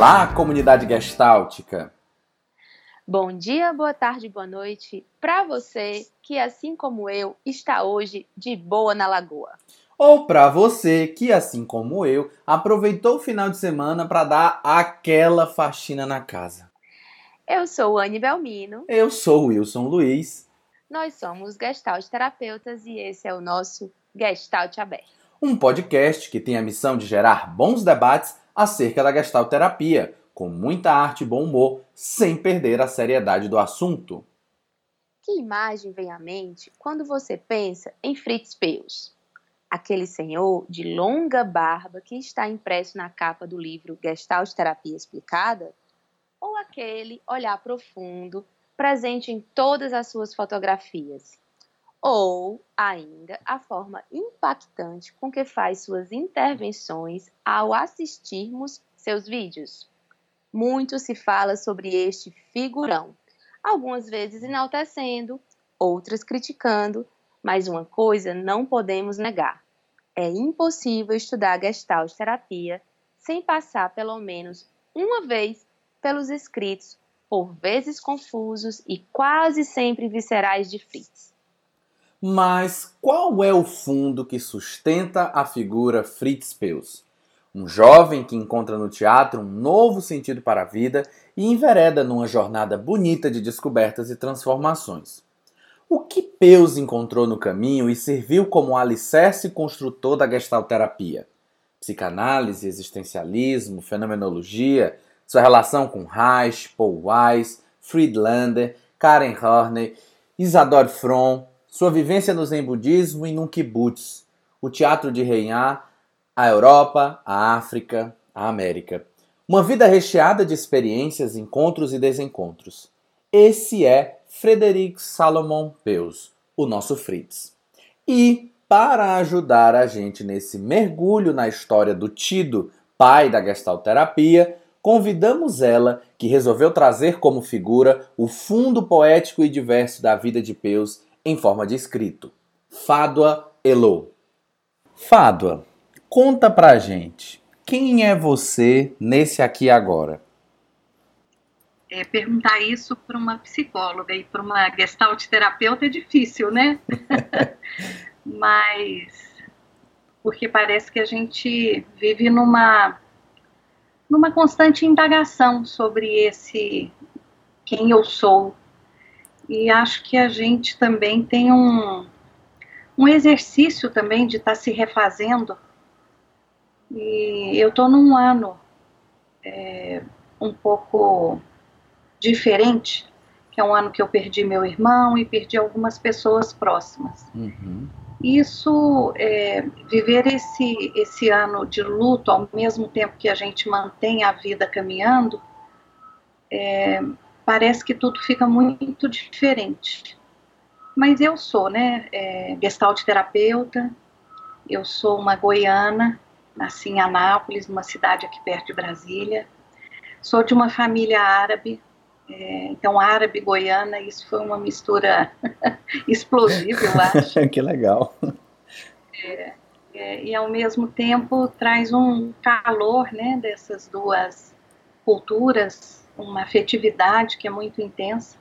Olá, comunidade gestáltica! Bom dia, boa tarde, boa noite para você que, assim como eu, está hoje de boa na lagoa. Ou para você que, assim como eu, aproveitou o final de semana para dar aquela faxina na casa. Eu sou Anne Belmino. Eu sou Wilson Luiz. Nós somos Gestalt Terapeutas e esse é o nosso Gestalt Aberto. Um podcast que tem a missão de gerar bons debates acerca da Gestalt Terapia, com muita arte e bom humor, sem perder a seriedade do assunto. Que imagem vem à mente quando você pensa em Fritz Perls? Aquele senhor de longa barba que está impresso na capa do livro Gestalt Terapia Explicada? Ou aquele olhar profundo presente em todas as suas fotografias? Ou ainda a forma impactante com que faz suas intervenções ao assistirmos seus vídeos? Muito se fala sobre este figurão, algumas vezes enaltecendo, outras criticando, mas uma coisa não podemos negar: é impossível estudar Gestalt terapia sem passar pelo menos uma vez pelos escritos, por vezes confusos e quase sempre viscerais de Fritz. Mas qual é o fundo que sustenta a figura Fritz Perls? Um jovem que encontra no teatro um novo sentido para a vida e envereda numa jornada bonita de descobertas e transformações. O que Peus encontrou no caminho e serviu como alicerce construtor da gestalterapia? Psicanálise, existencialismo, fenomenologia, sua relação com Reich, Paul Weiss, Friedlander, Karen Horney, Isadore Fromm, sua vivência no Zen Budismo e no Kibbutz, o teatro de Reinar a Europa, a África, a América. Uma vida recheada de experiências, encontros e desencontros. Esse é Frederic Salomon Peus, o nosso Fritz. E, para ajudar a gente nesse mergulho na história do tido pai da gestalterapia, convidamos ela, que resolveu trazer como figura o fundo poético e diverso da vida de Peus em forma de escrito. Fádua Elo. Fádua Conta pra gente, quem é você nesse aqui agora? É, perguntar isso para uma psicóloga e para uma gestalt terapeuta é difícil, né? Mas porque parece que a gente vive numa numa constante indagação sobre esse quem eu sou. E acho que a gente também tem um, um exercício também de estar tá se refazendo e eu estou num ano é, um pouco diferente, que é um ano que eu perdi meu irmão e perdi algumas pessoas próximas. Uhum. Isso, é, viver esse, esse ano de luto ao mesmo tempo que a gente mantém a vida caminhando, é, parece que tudo fica muito diferente. Mas eu sou, né, é, gestalt terapeuta, eu sou uma goiana, Nasci em Anápolis, numa cidade aqui perto de Brasília. Sou de uma família árabe, é, então árabe goiana, isso foi uma mistura explosiva, eu acho. que legal. É, é, e ao mesmo tempo traz um calor, né, dessas duas culturas, uma afetividade que é muito intensa.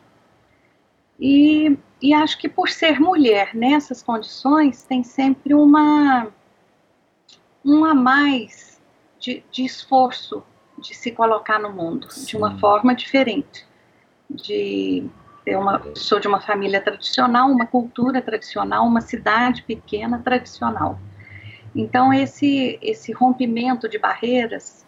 E, e acho que por ser mulher nessas condições tem sempre uma um a mais de, de esforço de se colocar no mundo Sim. de uma forma diferente. De eu uma, sou de uma família tradicional, uma cultura tradicional, uma cidade pequena tradicional. Então esse esse rompimento de barreiras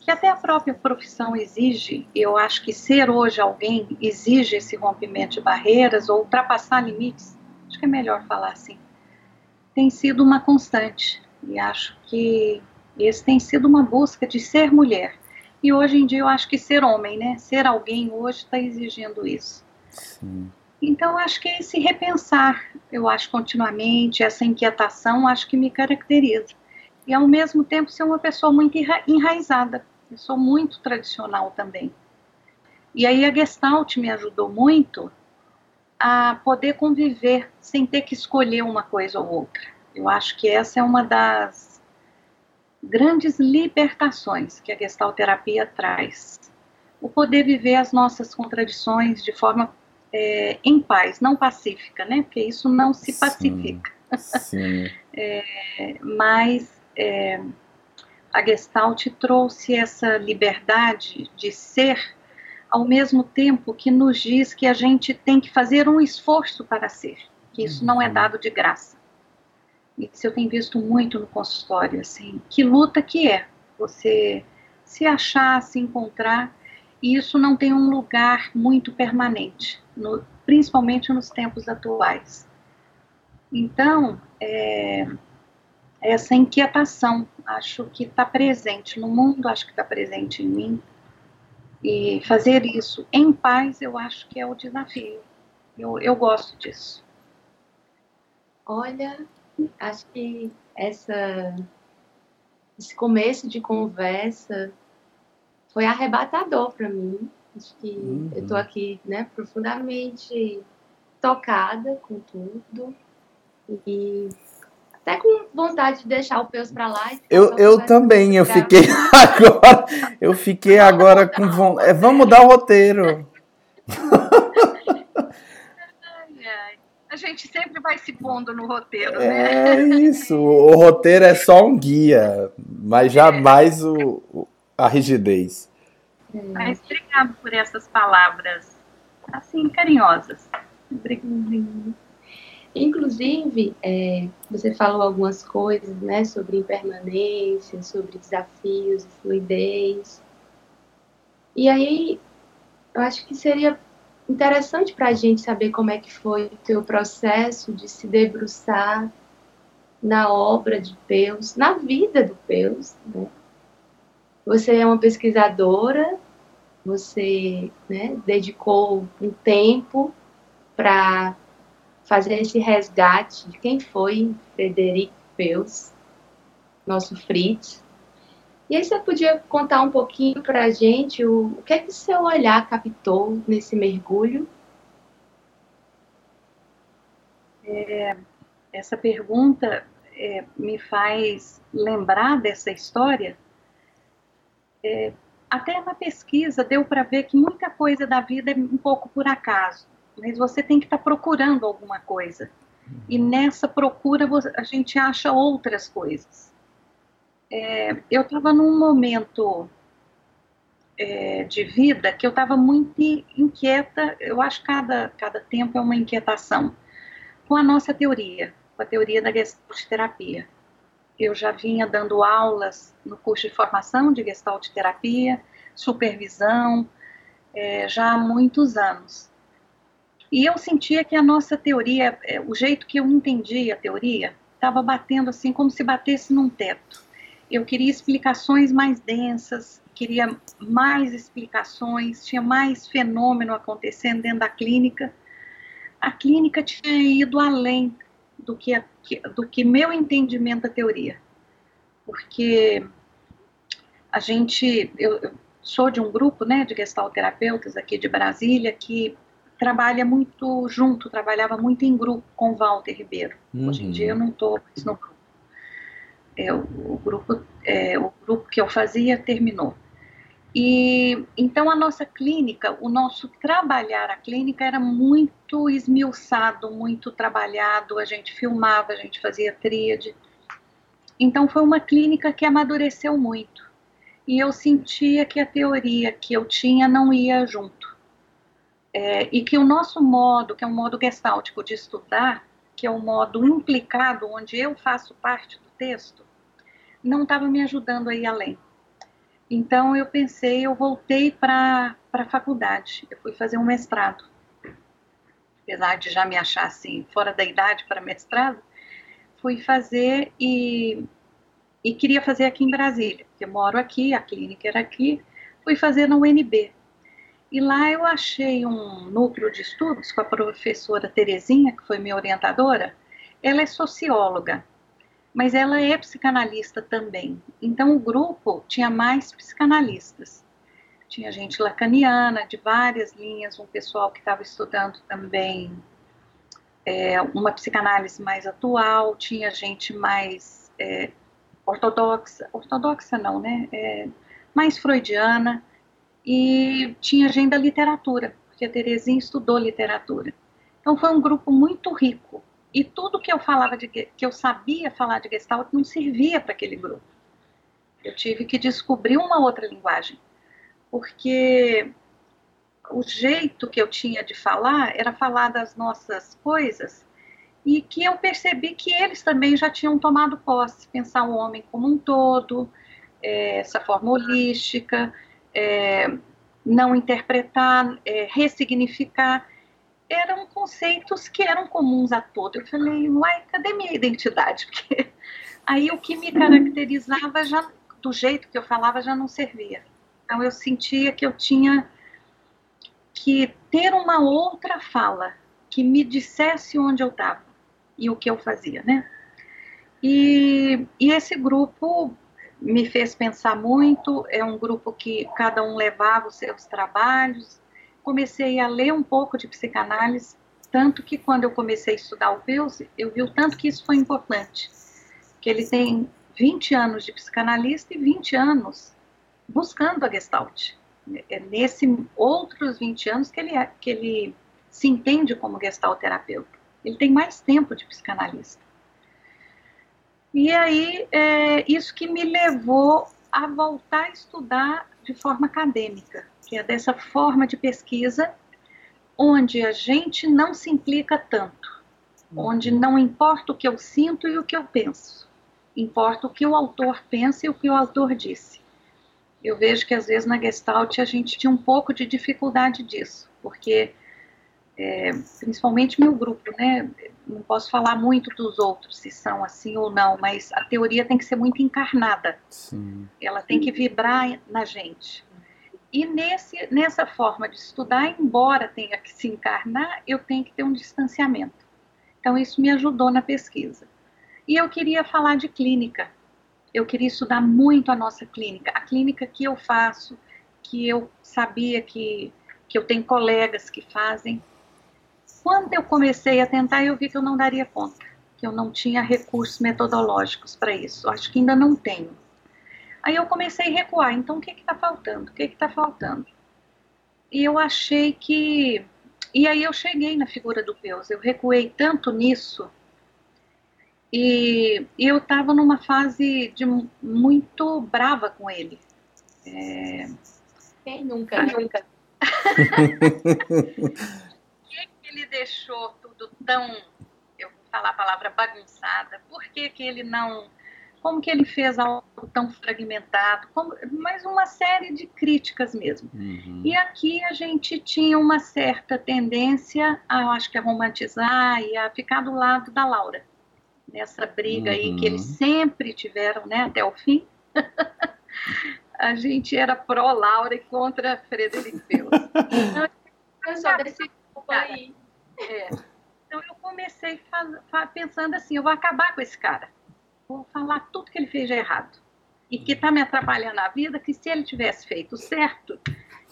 que até a própria profissão exige, eu acho que ser hoje alguém exige esse rompimento de barreiras ou ultrapassar limites, acho que é melhor falar assim, tem sido uma constante. E acho que esse tem sido uma busca de ser mulher. E hoje em dia eu acho que ser homem, né? Ser alguém hoje está exigindo isso. Sim. Então acho que esse repensar, eu acho continuamente, essa inquietação, acho que me caracteriza. E ao mesmo tempo ser uma pessoa muito enraizada. Eu sou muito tradicional também. E aí a Gestalt me ajudou muito a poder conviver sem ter que escolher uma coisa ou outra. Eu acho que essa é uma das grandes libertações que a gestalterapia traz. O poder viver as nossas contradições de forma é, em paz, não pacífica, né? Porque isso não se pacifica. Sim, sim. é, mas é, a Gestalt trouxe essa liberdade de ser, ao mesmo tempo que nos diz que a gente tem que fazer um esforço para ser, que isso não é uhum. dado de graça. Isso eu tenho visto muito no consultório, assim, que luta que é você se achar, se encontrar, e isso não tem um lugar muito permanente, no, principalmente nos tempos atuais. Então, é, essa inquietação, acho que está presente no mundo, acho que está presente em mim, e fazer isso em paz, eu acho que é o desafio. Eu, eu gosto disso. Olha, acho que essa, esse começo de conversa foi arrebatador para mim. Acho que uhum. eu estou aqui, né, profundamente tocada com tudo e até com vontade de deixar o Peus para lá. Eu, eu também, eu fiquei agora, eu fiquei agora com vontade. É, vamos mudar o roteiro. A gente sempre vai se pondo no roteiro, né? É isso. O roteiro é só um guia, mas jamais o, a rigidez. Mas obrigado por essas palavras assim carinhosas. Obrigado. Inclusive, é, você falou algumas coisas, né, sobre impermanência, sobre desafios, fluidez. E aí, eu acho que seria interessante para a gente saber como é que foi o teu processo de se debruçar na obra de Deus, na vida do Deus, né? Você é uma pesquisadora, você né, dedicou um tempo para fazer esse resgate de quem foi Frederic Peus, nosso Fritz. E aí você podia contar um pouquinho para a gente o, o que é que seu olhar captou nesse mergulho? É, essa pergunta é, me faz lembrar dessa história. É, até na pesquisa deu para ver que muita coisa da vida é um pouco por acaso mas você tem que estar tá procurando alguma coisa. E nessa procura a gente acha outras coisas. É, eu estava num momento é, de vida que eu estava muito inquieta, eu acho que cada, cada tempo é uma inquietação, com a nossa teoria, com a teoria da Gestalt terapia. Eu já vinha dando aulas no curso de formação de Gestalt terapia, supervisão, é, já há muitos anos. E eu sentia que a nossa teoria, é, o jeito que eu entendia a teoria, estava batendo assim como se batesse num teto. Eu queria explicações mais densas, queria mais explicações, tinha mais fenômeno acontecendo dentro da clínica. A clínica tinha ido além do que, do que meu entendimento da teoria. Porque a gente, eu, sou de um grupo né, de gestalterapeutas aqui de Brasília que trabalha muito junto, trabalhava muito em grupo com Walter Ribeiro. Uhum. Hoje em dia eu não estou mais no grupo. É, o, o, grupo é, o grupo que eu fazia terminou. E então a nossa clínica, o nosso trabalhar a clínica era muito esmiuçado, muito trabalhado, a gente filmava, a gente fazia tríade. Então foi uma clínica que amadureceu muito. E eu sentia que a teoria que eu tinha não ia junto é, e que o nosso modo, que é um modo gestáltico de estudar, que é um modo implicado, onde eu faço parte do texto, não estava me ajudando a ir além. Então eu pensei, eu voltei para a faculdade, eu fui fazer um mestrado. Apesar de já me achar assim, fora da idade para mestrado, fui fazer e, e queria fazer aqui em Brasília, porque eu moro aqui, a clínica era aqui, fui fazer na UNB, e lá eu achei um núcleo de estudos com a professora Terezinha, que foi minha orientadora. Ela é socióloga, mas ela é psicanalista também. Então o grupo tinha mais psicanalistas. Tinha gente lacaniana, de várias linhas, um pessoal que estava estudando também é, uma psicanálise mais atual, tinha gente mais é, ortodoxa, ortodoxa não, né? É, mais freudiana, e tinha agenda literatura, porque a Terezinha estudou literatura. Então foi um grupo muito rico. E tudo que eu falava de que eu sabia falar de Gestalt não servia para aquele grupo. Eu tive que descobrir uma outra linguagem, porque o jeito que eu tinha de falar era falar das nossas coisas e que eu percebi que eles também já tinham tomado posse, pensar o homem como um todo, é, essa forma holística, é, não interpretar, é, ressignificar, eram conceitos que eram comuns a todos. Eu falei, uai, cadê minha identidade? Porque aí o que me caracterizava já, do jeito que eu falava, já não servia. Então eu sentia que eu tinha que ter uma outra fala que me dissesse onde eu estava e o que eu fazia, né? E, e esse grupo me fez pensar muito. É um grupo que cada um levava os seus trabalhos. Comecei a ler um pouco de psicanálise, tanto que quando eu comecei a estudar o Peuse, eu vi o tanto que isso foi importante. Que ele tem 20 anos de psicanalista e 20 anos buscando a Gestalt. É nesse outros 20 anos que ele, é, que ele se entende como Gestalt terapeuta. Ele tem mais tempo de psicanalista. E aí, é isso que me levou a voltar a estudar de forma acadêmica, que é dessa forma de pesquisa onde a gente não se implica tanto, onde não importa o que eu sinto e o que eu penso, importa o que o autor pensa e o que o autor disse. Eu vejo que às vezes na Gestalt a gente tinha um pouco de dificuldade disso, porque é, principalmente meu grupo, né? Não posso falar muito dos outros, se são assim ou não, mas a teoria tem que ser muito encarnada. Sim. Ela tem que vibrar na gente. E nesse, nessa forma de estudar, embora tenha que se encarnar, eu tenho que ter um distanciamento. Então, isso me ajudou na pesquisa. E eu queria falar de clínica. Eu queria estudar muito a nossa clínica, a clínica que eu faço, que eu sabia que, que eu tenho colegas que fazem, quando eu comecei a tentar, eu vi que eu não daria conta, que eu não tinha recursos metodológicos para isso. Acho que ainda não tenho. Aí eu comecei a recuar. Então, o que está faltando? O que está faltando? E eu achei que. E aí eu cheguei na figura do Deus. Eu recuei tanto nisso. E, e eu estava numa fase de muito brava com ele. É... Quem nunca? Quem nunca? deixou tudo tão, eu vou falar a palavra bagunçada? Por que, que ele não. Como que ele fez algo tão fragmentado? Como, mas uma série de críticas mesmo. Uhum. E aqui a gente tinha uma certa tendência, a, eu acho que a romantizar e a ficar do lado da Laura. Nessa briga uhum. aí que eles uhum. sempre tiveram, né, até o fim. a gente era pró-Laura e contra Frederic Beus. Então, eu só desse aí. É. Então eu comecei pensando assim, eu vou acabar com esse cara. Vou falar tudo que ele fez de errado. E que está me atrapalhando a vida, que se ele tivesse feito certo,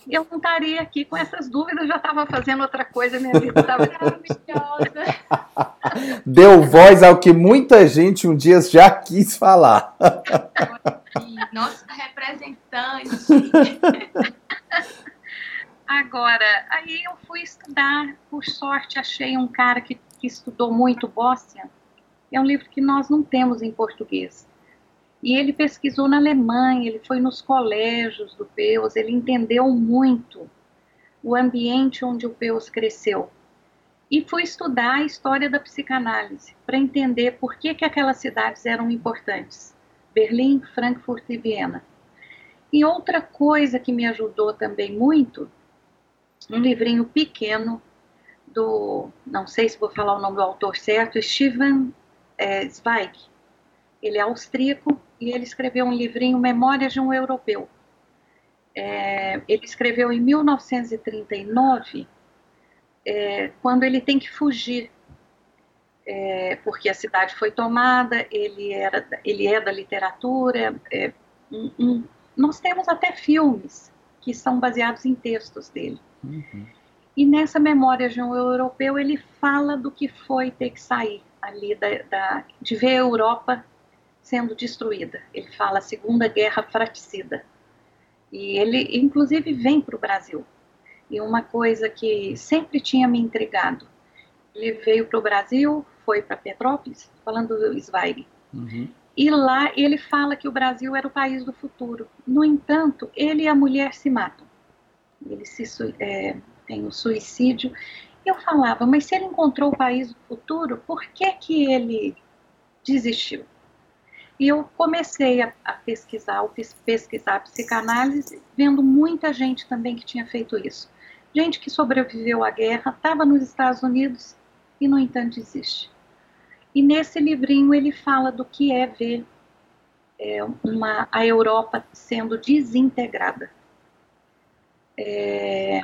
eu não estaria aqui com essas dúvidas, já estava fazendo outra coisa, minha vida estava maravilhosa. Deu voz ao que muita gente um dia já quis falar. Nossa representante. Agora, aí eu fui estudar, por sorte achei um cara que, que estudou muito Bóssia. É um livro que nós não temos em português. E ele pesquisou na Alemanha, ele foi nos colégios do Peus, ele entendeu muito o ambiente onde o Peus cresceu. E fui estudar a história da psicanálise, para entender por que, que aquelas cidades eram importantes. Berlim, Frankfurt e Viena. E outra coisa que me ajudou também muito um livrinho pequeno do, não sei se vou falar o nome do autor certo, Steven é, Zweig. Ele é austríaco e ele escreveu um livrinho Memórias de um Europeu. É, ele escreveu em 1939, é, quando ele tem que fugir, é, porque a cidade foi tomada, ele, era, ele é da literatura. É, um, um, nós temos até filmes que são baseados em textos dele. Uhum. E nessa memória de um europeu, ele fala do que foi ter que sair ali, da, da, de ver a Europa sendo destruída. Ele fala Segunda Guerra Fraticida. E ele, inclusive, vem para o Brasil. E uma coisa que sempre tinha me intrigado: ele veio para o Brasil, foi para Petrópolis, falando do Zweig. Uhum. E lá ele fala que o Brasil era o país do futuro. No entanto, ele e a mulher se matam. Ele se, é, tem o suicídio. Eu falava, mas se ele encontrou o país do futuro, por que, que ele desistiu? E eu comecei a, a pesquisar, pesquisar a psicanálise, vendo muita gente também que tinha feito isso. Gente que sobreviveu à guerra, estava nos Estados Unidos e, no entanto, desiste. E nesse livrinho ele fala do que é ver é, uma, a Europa sendo desintegrada. É,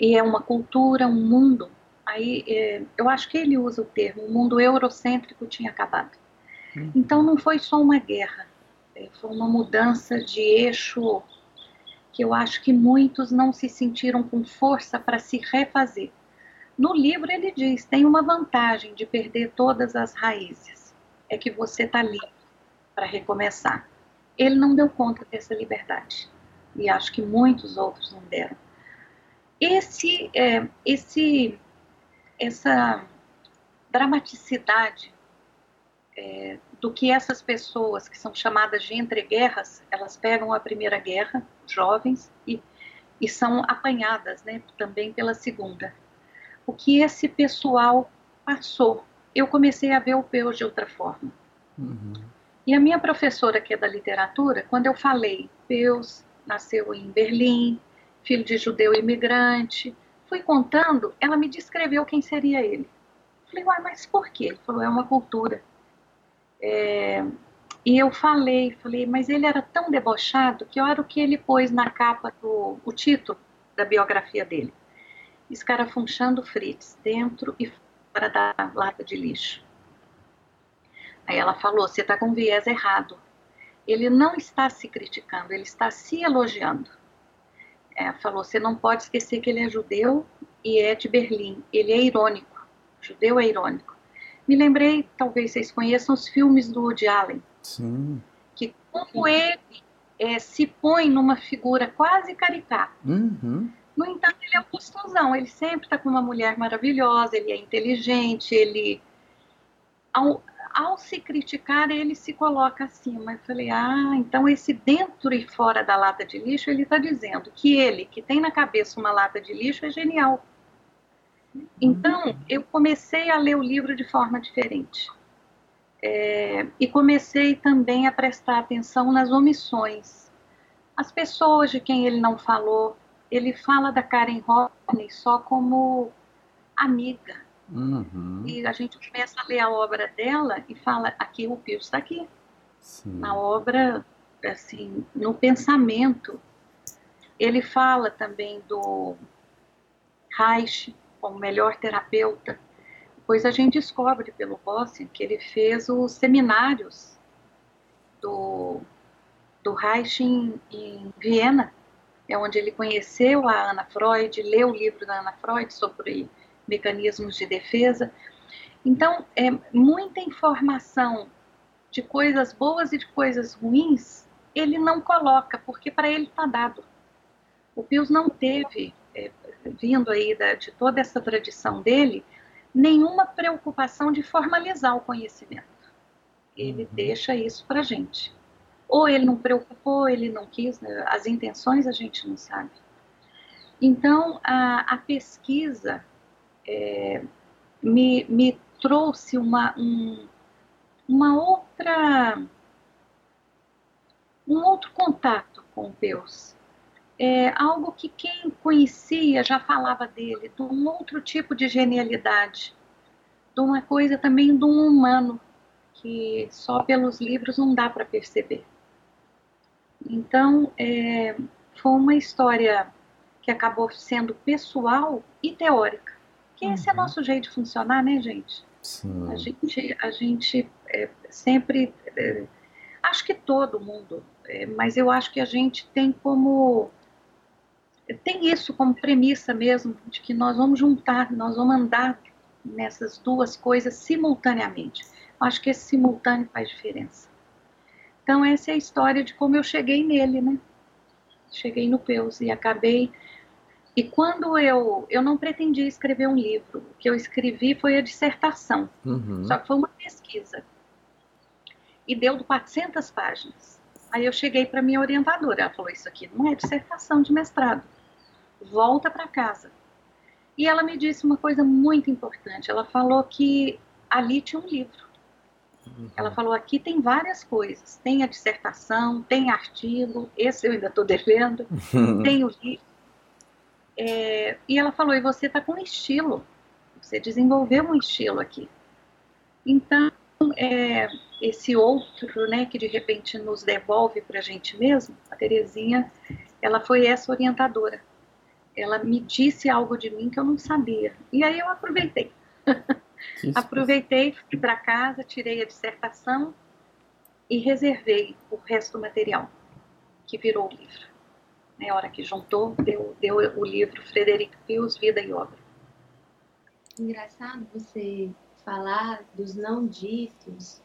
e é uma cultura, um mundo. Aí é, eu acho que ele usa o termo, o mundo eurocêntrico tinha acabado. Hum. Então não foi só uma guerra, é, foi uma mudança de eixo que eu acho que muitos não se sentiram com força para se refazer. No livro ele diz: tem uma vantagem de perder todas as raízes, é que você está livre para recomeçar. Ele não deu conta dessa liberdade e acho que muitos outros não deram. Esse, é, esse, essa dramaticidade é, do que essas pessoas que são chamadas de entreguerras, elas pegam a primeira guerra, jovens, e, e são apanhadas né, também pela segunda o que esse pessoal passou. Eu comecei a ver o Peu de outra forma. Uhum. E a minha professora, que é da literatura, quando eu falei, Peus nasceu em Berlim, filho de judeu imigrante, fui contando, ela me descreveu quem seria ele. Falei, uai, mas por quê? Ele falou, é uma cultura. É... E eu falei, falei, mas ele era tão debochado que olha o que ele pôs na capa do o título da biografia dele escarafunchando Fritz dentro e fora da lata de lixo. Aí ela falou: você está com viés errado. Ele não está se criticando, ele está se elogiando. É, falou: você não pode esquecer que ele é judeu e é de Berlim. Ele é irônico. Judeu é irônico. Me lembrei, talvez vocês conheçam os filmes do Woody Allen. Sim. Que como ele é, se põe numa figura quase caricata. Uhum. No entanto, ele é um gostosão, ele sempre está com uma mulher maravilhosa, ele é inteligente, ele. Ao, ao se criticar, ele se coloca acima. Eu falei, ah, então esse dentro e fora da lata de lixo, ele está dizendo que ele, que tem na cabeça uma lata de lixo, é genial. Então, eu comecei a ler o livro de forma diferente. É, e comecei também a prestar atenção nas omissões. As pessoas de quem ele não falou, ele fala da Karen Horney só como amiga. Uhum. E a gente começa a ler a obra dela e fala, aqui o Pio está aqui. Sim. Na obra, assim, no pensamento. Ele fala também do Reich como melhor terapeuta. Depois a gente descobre pelo Bossen que ele fez os seminários do, do Reich em, em Viena é onde ele conheceu a Ana Freud, leu o livro da Ana Freud sobre mecanismos de defesa. Então, é muita informação de coisas boas e de coisas ruins, ele não coloca, porque para ele está dado. O Pius não teve, é, vindo aí da, de toda essa tradição dele, nenhuma preocupação de formalizar o conhecimento. Ele uhum. deixa isso para a gente. Ou ele não preocupou, ele não quis, né? as intenções a gente não sabe. Então, a, a pesquisa é, me, me, trouxe uma, um, uma outra, um outro contato com Deus. É algo que quem conhecia já falava dele, de um outro tipo de genialidade, de uma coisa também de um humano que só pelos livros não dá para perceber. Então, é, foi uma história que acabou sendo pessoal e teórica. Que uhum. esse é uhum. nosso jeito de funcionar, né, gente? Sim. A gente, a gente é, sempre. É, acho que todo mundo, é, mas eu acho que a gente tem como. Tem isso como premissa mesmo, de que nós vamos juntar, nós vamos andar nessas duas coisas simultaneamente. Acho que esse simultâneo faz diferença. Então, essa é a história de como eu cheguei nele, né? Cheguei no Peus e acabei. E quando eu. Eu não pretendia escrever um livro. O que eu escrevi foi a dissertação. Uhum. Só que foi uma pesquisa. E deu 400 páginas. Aí eu cheguei para minha orientadora. Ela falou: Isso aqui não é dissertação de mestrado. Volta para casa. E ela me disse uma coisa muito importante. Ela falou que ali tinha um livro. Uhum. Ela falou: aqui tem várias coisas. Tem a dissertação, tem artigo, esse eu ainda estou devendo, tem o livro. É, e ela falou: e você está com estilo. Você desenvolveu um estilo aqui. Então, é, esse outro, né, que de repente nos devolve para a gente mesmo, a Terezinha, ela foi essa orientadora. Ela me disse algo de mim que eu não sabia. E aí eu aproveitei. Aproveitei, fui para casa, tirei a dissertação e reservei o resto do material, que virou o livro. Na hora que juntou, deu, deu o livro Frederico Pius, Vida e Obra. Engraçado você falar dos não ditos,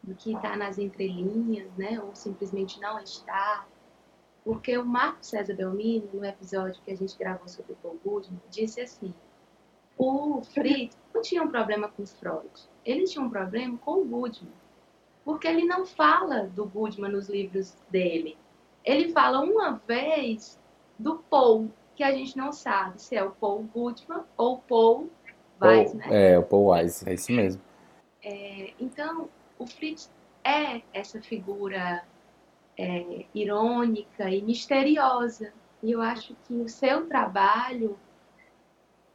do que está nas entrelinhas, né? Ou simplesmente não está. Porque o Marco César Belmino, no episódio que a gente gravou sobre o Paul Goodman, disse assim: o Fritz não tinha um problema com Freud, ele tinha um problema com o Goodman, porque ele não fala do Goodman nos livros dele. Ele fala uma vez do Paul, que a gente não sabe se é o Paul Goodman ou Paul Weiss, né? É, o Paul Weiss, é isso mesmo. É, então, o Fritz é essa figura é, irônica e misteriosa. E eu acho que o seu trabalho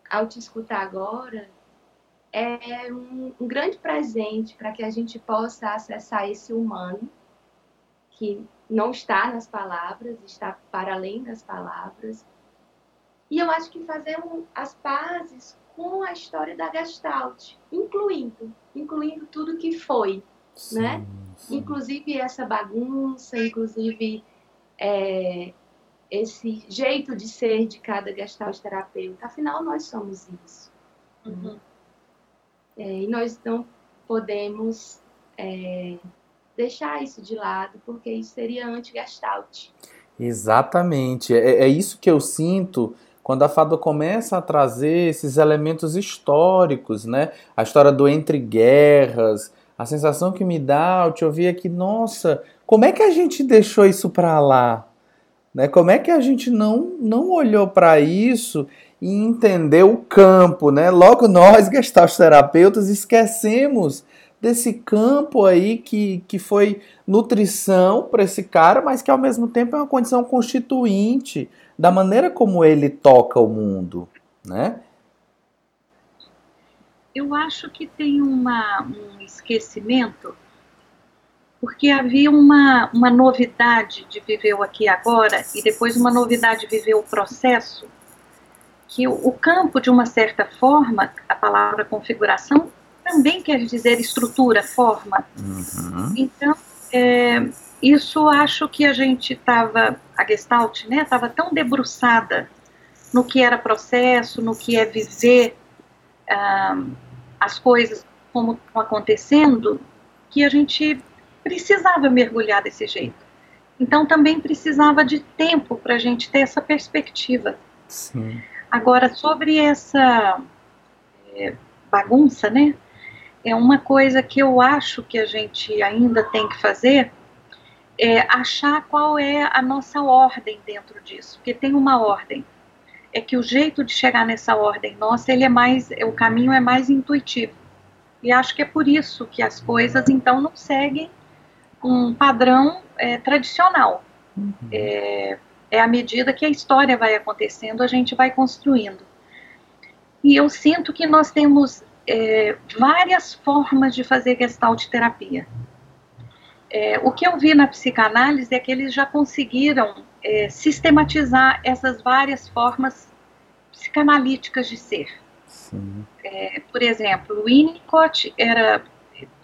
ao te escutar agora, é um, um grande presente para que a gente possa acessar esse humano que não está nas palavras, está para além das palavras. E eu acho que fazer um, as pazes com a história da Gestalt, incluindo, incluindo tudo que foi, sim, né? Sim. Inclusive essa bagunça, inclusive é, esse jeito de ser de cada gestalt terapeuta. Afinal, nós somos isso. Uhum. É, e nós não podemos é, deixar isso de lado, porque isso seria anti-gestalt. Exatamente. É, é isso que eu sinto quando a fada começa a trazer esses elementos históricos, né? A história do entre guerras, a sensação que me dá ao te ouvir aqui, nossa, como é que a gente deixou isso para lá? Né? Como é que a gente não, não olhou para isso e entendeu o campo? Né? Logo nós, terapeutas, esquecemos desse campo aí que, que foi nutrição para esse cara, mas que ao mesmo tempo é uma condição constituinte da maneira como ele toca o mundo, né? Eu acho que tem uma, um esquecimento porque havia uma, uma novidade de viver o aqui e agora e depois uma novidade de viver o processo, que o, o campo, de uma certa forma, a palavra configuração também quer dizer estrutura, forma. Uhum. Então, é, isso acho que a gente estava, a Gestalt, né, estava tão debruçada no que era processo, no que é viver ah, as coisas como estão acontecendo, que a gente precisava mergulhar desse jeito. Então também precisava de tempo para a gente ter essa perspectiva. Sim. Agora, sobre essa é, bagunça, né? É uma coisa que eu acho que a gente ainda tem que fazer é achar qual é a nossa ordem dentro disso, porque tem uma ordem. É que o jeito de chegar nessa ordem nossa, ele é mais, o caminho é mais intuitivo. E acho que é por isso que as coisas então não seguem um padrão é, tradicional. Uhum. É, é à medida que a história vai acontecendo, a gente vai construindo. E eu sinto que nós temos é, várias formas de fazer gestalt terapia. É, o que eu vi na psicanálise é que eles já conseguiram é, sistematizar essas várias formas psicanalíticas de ser. É, por exemplo, o Winnicott era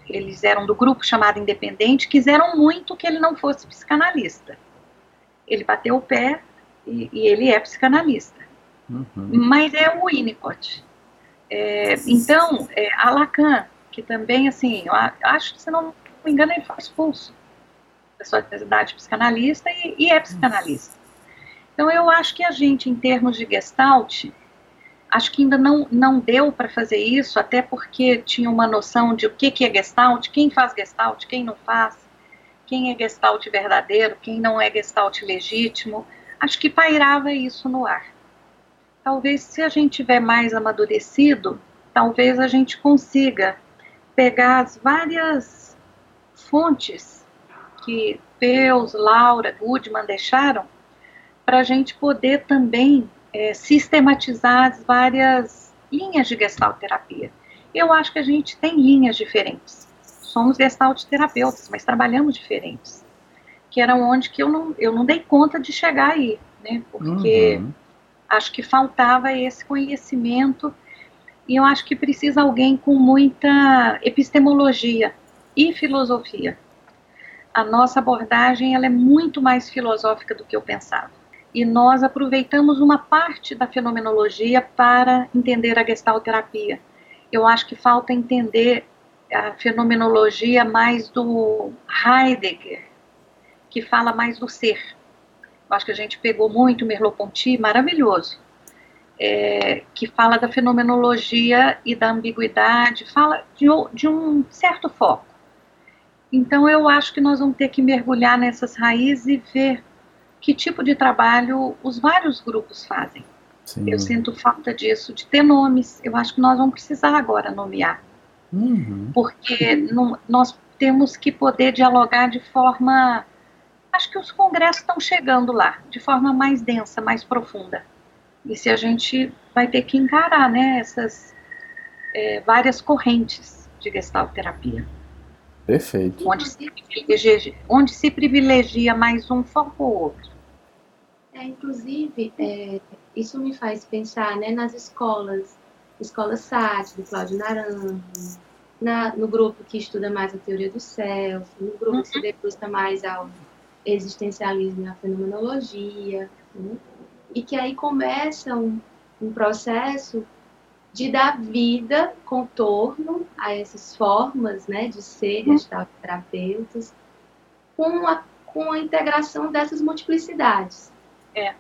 eles eram do grupo chamado Independente, quiseram muito que ele não fosse psicanalista. Ele bateu o pé e, e ele é psicanalista. Uhum. Mas é o Winnicott. É, então, é, a Lacan, que também, assim, eu acho que, se não me engano, ele foi expulso. pessoalidade psicanalista e, e é psicanalista. Então, eu acho que a gente, em termos de gestalt, acho que ainda não, não deu para fazer isso, até porque tinha uma noção de o que, que é gestalt, quem faz gestalt, quem não faz, quem é gestalt verdadeiro, quem não é gestalt legítimo. Acho que pairava isso no ar. Talvez, se a gente tiver mais amadurecido, talvez a gente consiga pegar as várias fontes que Peus, Laura, Goodman deixaram para a gente poder também é, sistematizar as várias linhas de gestalt terapia. Eu acho que a gente tem linhas diferentes. Somos gestalt terapeutas, mas trabalhamos diferentes. Que era onde que eu não, eu não dei conta de chegar aí, né? Porque uhum. Acho que faltava esse conhecimento e eu acho que precisa alguém com muita epistemologia e filosofia. A nossa abordagem ela é muito mais filosófica do que eu pensava e nós aproveitamos uma parte da fenomenologia para entender a gestalterapia. Eu acho que falta entender a fenomenologia mais do Heidegger, que fala mais do ser. Acho que a gente pegou muito Merleau-Ponty, maravilhoso, é, que fala da fenomenologia e da ambiguidade, fala de, de um certo foco. Então eu acho que nós vamos ter que mergulhar nessas raízes e ver que tipo de trabalho os vários grupos fazem. Sim. Eu sinto falta disso, de ter nomes. Eu acho que nós vamos precisar agora nomear. Uhum. Porque não, nós temos que poder dialogar de forma. Acho que os congressos estão chegando lá, de forma mais densa, mais profunda. E se a gente vai ter que encarar né, essas é, várias correntes de gestalt terapia. Perfeito. Onde se, privilegia, onde se privilegia mais um foco ou outro. É, inclusive, é, isso me faz pensar né, nas escolas, escola SAT, do Cláudio Naranjo, na, no grupo que estuda mais a teoria do self, no grupo que se uhum. debruça mais ao existencialismo e à fenomenologia, né, e que aí começa um, um processo de dar vida, contorno a essas formas né, de ser uhum. terapeutas, com a, com a integração dessas multiplicidades. É.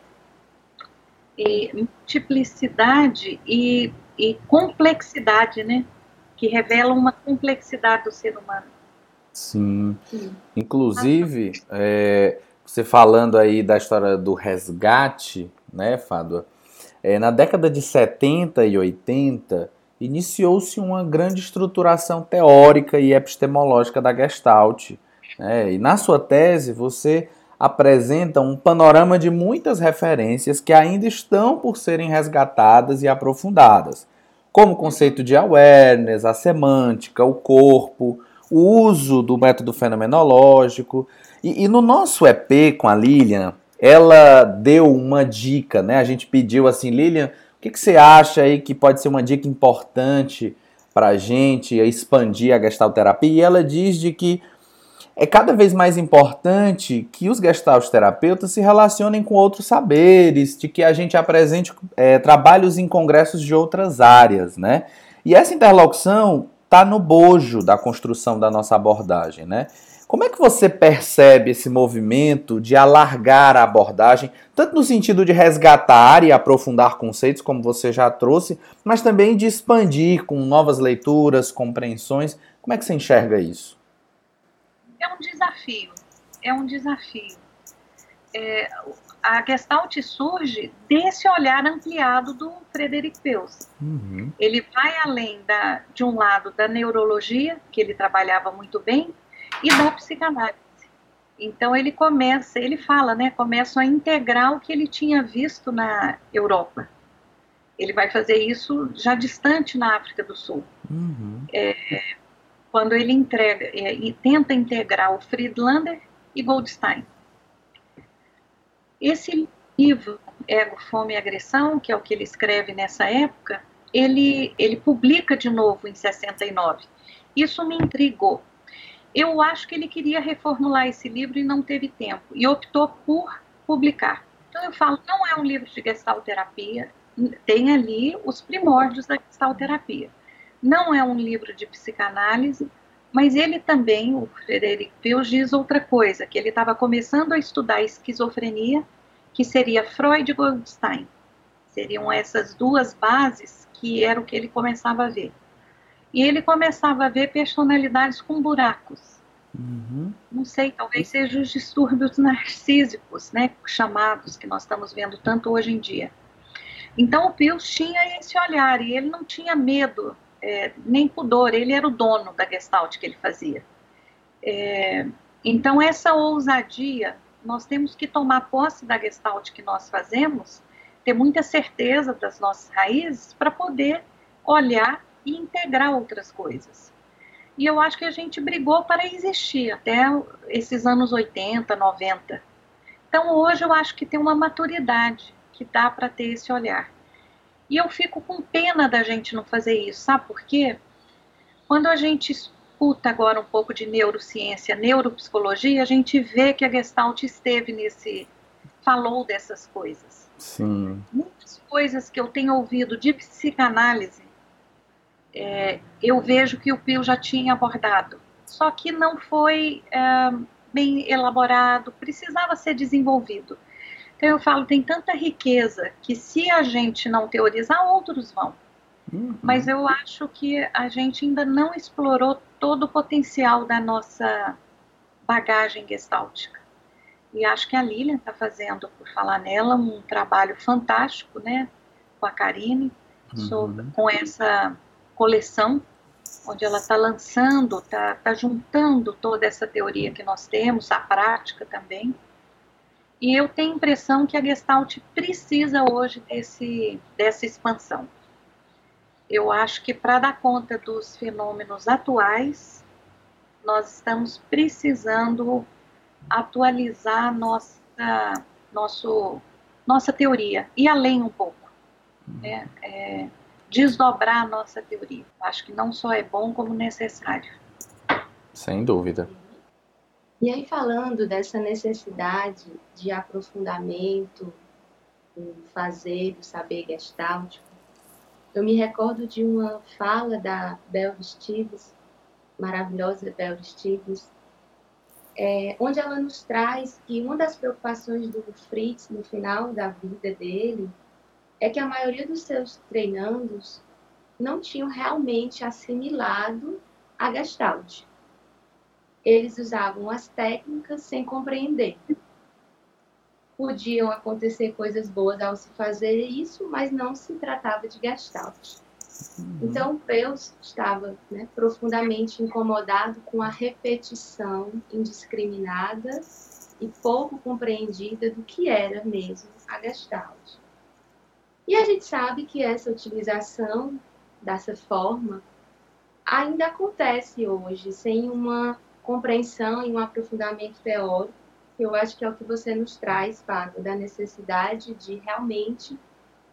E multiplicidade e, e complexidade, né? Que revela uma complexidade do ser humano. Sim. Inclusive, é, você falando aí da história do resgate, né, Fádua? É, na década de 70 e 80, iniciou-se uma grande estruturação teórica e epistemológica da Gestalt. Né? E na sua tese, você apresenta um panorama de muitas referências que ainda estão por serem resgatadas e aprofundadas, como o conceito de awareness, a semântica, o corpo, o uso do método fenomenológico. E, e no nosso EP com a Lilian, ela deu uma dica, né? A gente pediu assim, Lilian, o que, que você acha aí que pode ser uma dica importante para a gente expandir a gestalterapia? E ela diz de que é cada vez mais importante que os gestalt terapeutas se relacionem com outros saberes, de que a gente apresente é, trabalhos em congressos de outras áreas, né? E essa interlocução está no bojo da construção da nossa abordagem, né? Como é que você percebe esse movimento de alargar a abordagem, tanto no sentido de resgatar e aprofundar conceitos, como você já trouxe, mas também de expandir com novas leituras, compreensões? Como é que você enxerga isso? é um desafio, é um desafio. É, a Gestalt surge desse olhar ampliado do Frederic Peus. Uhum. Ele vai além da, de um lado da neurologia, que ele trabalhava muito bem, e da psicanálise. Então ele começa, ele fala, né, começa a integrar o que ele tinha visto na Europa. Ele vai fazer isso já distante na África do Sul. Uhum. É, quando ele entrega é, e tenta integrar o Friedlander e Goldstein. Esse livro, Ego, Fome e Agressão, que é o que ele escreve nessa época, ele, ele publica de novo em 69. Isso me intrigou. Eu acho que ele queria reformular esse livro e não teve tempo, e optou por publicar. Então eu falo, não é um livro de gestalterapia, tem ali os primórdios da gestalterapia não é um livro de psicanálise, Mas ele também, o Frederic Pius, diz outra coisa, que ele estava começando a estudar esquizofrenia, que seria Freud e Goldstein. Seriam essas duas bases que era o que ele começava a ver. E ele começava a ver personalidades com buracos. Uhum. Não sei, talvez sejam os distúrbios narcísicos, né, chamados, que nós estamos vendo tanto hoje em dia. Então o Pius tinha esse olhar e ele não tinha medo, é, nem pudor, ele era o dono da gestalt que ele fazia. É, então essa ousadia, nós temos que tomar posse da gestalt que nós fazemos, ter muita certeza das nossas raízes para poder olhar e integrar outras coisas. E eu acho que a gente brigou para existir até esses anos 80, 90. Então hoje eu acho que tem uma maturidade que dá para ter esse olhar. E eu fico com pena da gente não fazer isso, sabe por quê? Quando a gente escuta agora um pouco de neurociência, neuropsicologia, a gente vê que a Gestalt esteve nesse. falou dessas coisas. Sim. Muitas coisas que eu tenho ouvido de psicanálise é, eu vejo que o Pio já tinha abordado, só que não foi é, bem elaborado, precisava ser desenvolvido. Então eu falo, tem tanta riqueza que se a gente não teorizar, outros vão. Uhum. Mas eu acho que a gente ainda não explorou todo o potencial da nossa bagagem gestáltica. E acho que a Lilian está fazendo, por falar nela, um trabalho fantástico, né, com a Karine, uhum. com essa coleção, onde ela está lançando, está tá juntando toda essa teoria que nós temos, a prática também. E eu tenho a impressão que a Gestalt precisa hoje desse, dessa expansão. Eu acho que para dar conta dos fenômenos atuais, nós estamos precisando atualizar nossa, nosso, nossa teoria, e além um pouco. Né? É, desdobrar a nossa teoria. Acho que não só é bom, como necessário. Sem dúvida. E aí, falando dessa necessidade de aprofundamento, do fazer, do saber gestáltico, eu me recordo de uma fala da Bel Stevens, maravilhosa Bel Stevens, é, onde ela nos traz que uma das preocupações do Fritz no final da vida dele é que a maioria dos seus treinandos não tinham realmente assimilado a Gestalt. Eles usavam as técnicas sem compreender. Podiam acontecer coisas boas ao se fazer isso, mas não se tratava de Gestalt. Uhum. Então, Peus estava né, profundamente incomodado com a repetição indiscriminada e pouco compreendida do que era mesmo a Gestalt. E a gente sabe que essa utilização dessa forma ainda acontece hoje, sem uma compreensão e um aprofundamento teórico, que eu acho que é o que você nos traz, Fábio, da necessidade de realmente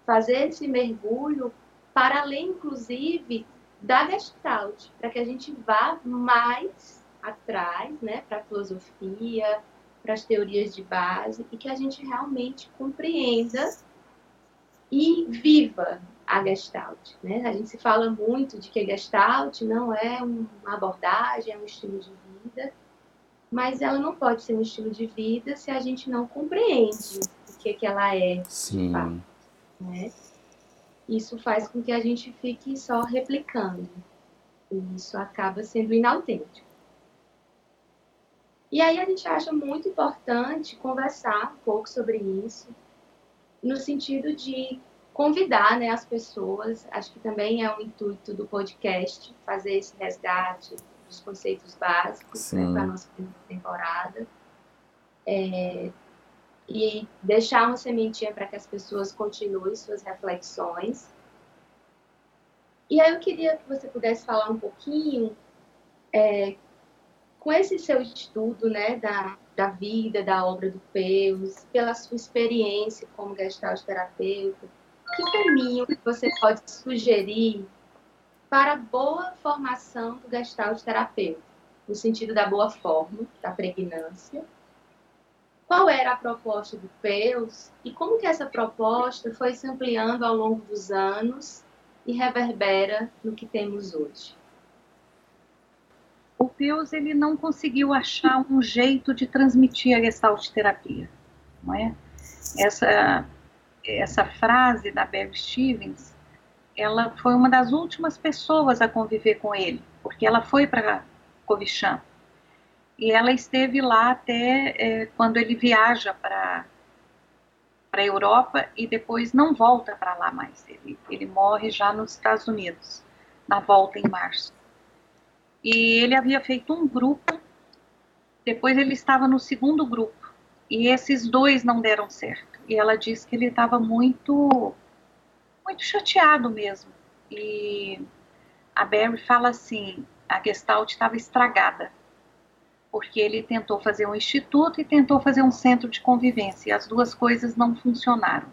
fazer esse mergulho para além, inclusive, da Gestalt, para que a gente vá mais atrás, né, para a filosofia, para as teorias de base, e que a gente realmente compreenda e viva a Gestalt. Né? A gente se fala muito de que a Gestalt não é uma abordagem, é um estilo de mas ela não pode ser um estilo de vida se a gente não compreende o que, que ela é. Sim. Fato, né? Isso faz com que a gente fique só replicando. E isso acaba sendo inautêntico. E aí a gente acha muito importante conversar um pouco sobre isso, no sentido de convidar né, as pessoas, acho que também é o intuito do podcast, fazer esse resgate dos conceitos básicos né, para a nossa primeira temporada. É, e deixar uma sementinha para que as pessoas continuem suas reflexões. E aí eu queria que você pudesse falar um pouquinho, é, com esse seu estudo né, da, da vida, da obra do Peus, pela sua experiência como gestalt terapeuta, que caminho você pode sugerir para a boa formação do gestalt terapeuta, no sentido da boa forma, da pregnância? Qual era a proposta do Peus e como que essa proposta foi se ampliando ao longo dos anos e reverbera no que temos hoje? o Peus ele não conseguiu achar um jeito de transmitir a Gestalt terapia, não é? Essa essa frase da Barry Stevens, ela foi uma das últimas pessoas a conviver com ele, porque ela foi para Covichan e ela esteve lá até é, quando ele viaja para para a Europa e depois não volta para lá mais. Ele, ele morre já nos Estados Unidos, na volta em março. E ele havia feito um grupo, depois ele estava no segundo grupo, e esses dois não deram certo. E ela disse que ele estava muito, muito chateado mesmo. E a Barry fala assim: a Gestalt estava estragada, porque ele tentou fazer um instituto e tentou fazer um centro de convivência, e as duas coisas não funcionaram.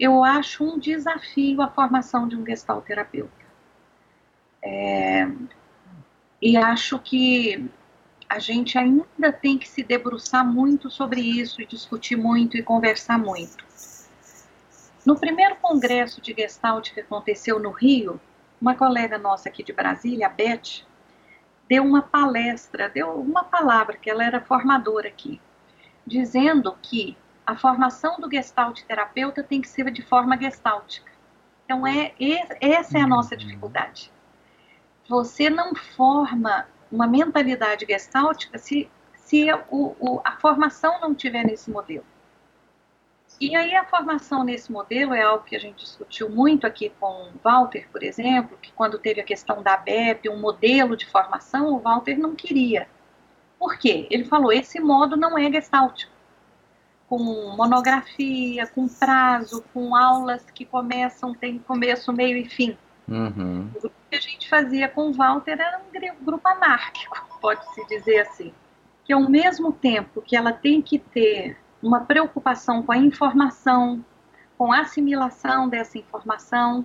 Eu acho um desafio a formação de um Gestalt terapeuta. É, e acho que a gente ainda tem que se debruçar muito sobre isso e discutir muito e conversar muito. No primeiro congresso de Gestalt que aconteceu no Rio, uma colega nossa aqui de Brasília, a Beth, deu uma palestra, deu uma palavra, que ela era formadora aqui, dizendo que a formação do Gestalt terapeuta tem que ser de forma gestáltica. Então, é, essa é a nossa dificuldade você não forma uma mentalidade gestáltica se, se o, o, a formação não tiver nesse modelo. E aí a formação nesse modelo é algo que a gente discutiu muito aqui com o Walter, por exemplo, que quando teve a questão da BEP, um modelo de formação, o Walter não queria. Por quê? Ele falou, esse modo não é gestáltico. Com monografia, com prazo, com aulas que começam, tem começo, meio e fim. Uhum. O grupo que a gente fazia com o Walter era um grupo anárquico, pode-se dizer assim. Que ao mesmo tempo que ela tem que ter uma preocupação com a informação, com a assimilação dessa informação,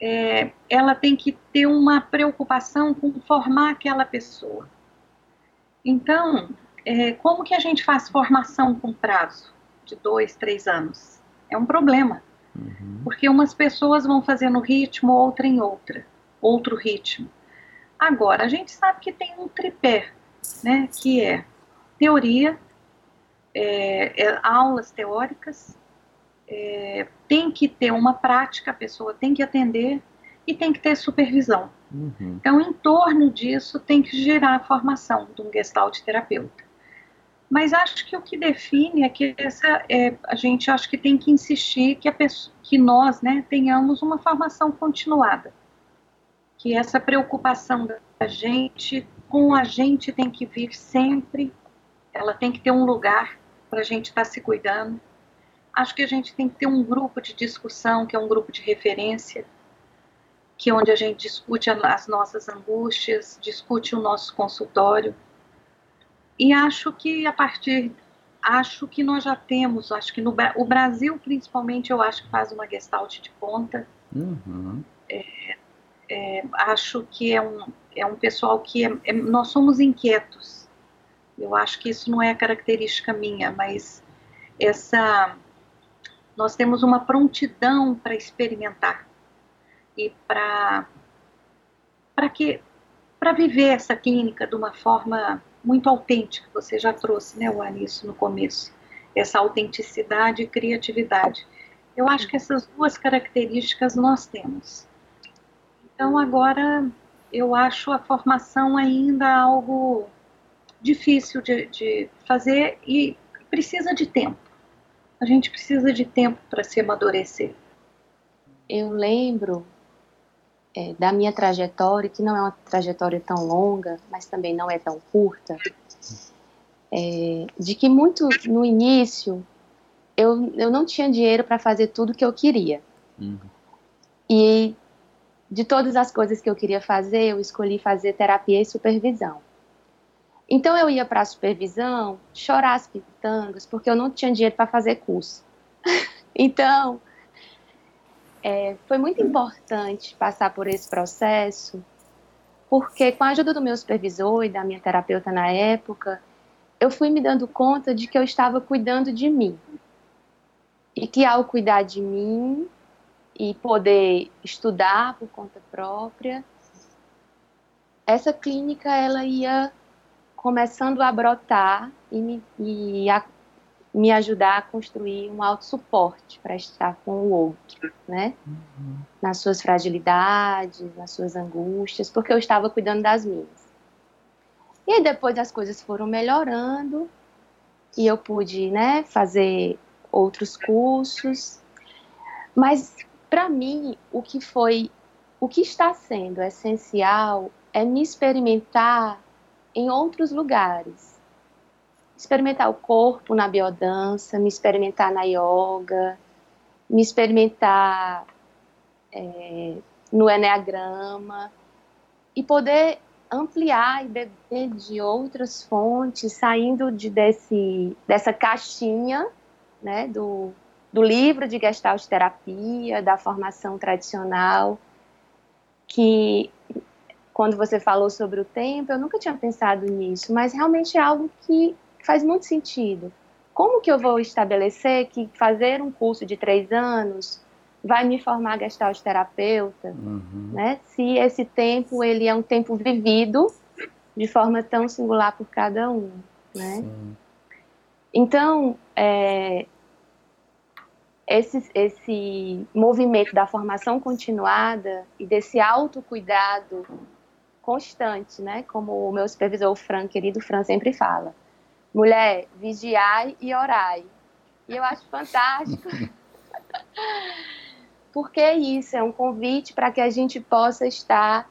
é, ela tem que ter uma preocupação com formar aquela pessoa. Então, é, como que a gente faz formação com prazo de dois, três anos? É um problema. Uhum. Porque umas pessoas vão fazer no ritmo, outra em outra, outro ritmo. Agora, a gente sabe que tem um tripé, né, que é teoria, é, é, aulas teóricas, é, tem que ter uma prática, a pessoa tem que atender e tem que ter supervisão. Uhum. Então, em torno disso, tem que gerar a formação de um gestalt terapeuta. Mas acho que o que define é que essa, é, a gente acho que tem que insistir que, a pessoa, que nós né, tenhamos uma formação continuada. Que essa preocupação da gente com a gente tem que vir sempre, ela tem que ter um lugar para a gente estar tá se cuidando. Acho que a gente tem que ter um grupo de discussão, que é um grupo de referência, que é onde a gente discute as nossas angústias, discute o nosso consultório e acho que a partir, acho que nós já temos, acho que no o Brasil principalmente eu acho que faz uma gestalt de ponta. Uhum. É, é, acho que é um, é um pessoal que é, é, nós somos inquietos. Eu acho que isso não é característica minha, mas essa nós temos uma prontidão para experimentar e para para que para viver essa clínica de uma forma muito autêntica, você já trouxe, né, Wani, isso no começo, essa autenticidade e criatividade. Eu acho que essas duas características nós temos. Então, agora, eu acho a formação ainda algo difícil de, de fazer e precisa de tempo. A gente precisa de tempo para se amadurecer. Eu lembro é, da minha trajetória, que não é uma trajetória tão longa, mas também não é tão curta, é, de que muito no início eu, eu não tinha dinheiro para fazer tudo que eu queria. Uhum. E de todas as coisas que eu queria fazer, eu escolhi fazer terapia e supervisão. Então eu ia para a supervisão chorar as pitangas, porque eu não tinha dinheiro para fazer curso. então, é, foi muito importante passar por esse processo, porque com a ajuda do meu supervisor e da minha terapeuta na época, eu fui me dando conta de que eu estava cuidando de mim. E que ao cuidar de mim e poder estudar por conta própria, essa clínica ela ia começando a brotar e me, e a, me ajudar a construir um auto-suporte para estar com o outro, né? Uhum. Nas suas fragilidades, nas suas angústias, porque eu estava cuidando das minhas. E aí depois as coisas foram melhorando e eu pude, né, fazer outros cursos. Mas para mim, o que foi, o que está sendo essencial é me experimentar em outros lugares. Experimentar o corpo na biodança, me experimentar na yoga, me experimentar é, no enneagrama e poder ampliar e beber de outras fontes, saindo de desse, dessa caixinha né, do, do livro de Gestalt terapia, da formação tradicional, que quando você falou sobre o tempo, eu nunca tinha pensado nisso, mas realmente é algo que faz muito sentido. Como que eu vou estabelecer que fazer um curso de três anos vai me formar gestalt terapeuta, uhum. né? Se esse tempo ele é um tempo vivido de forma tão singular por cada um, né? Sim. Então, é, esse, esse movimento da formação continuada e desse autocuidado constante, né? Como o meu supervisor, o Fran, querido Fran, sempre fala. Mulher, vigiai e orai. E eu acho fantástico. Porque é isso, é um convite para que a gente possa estar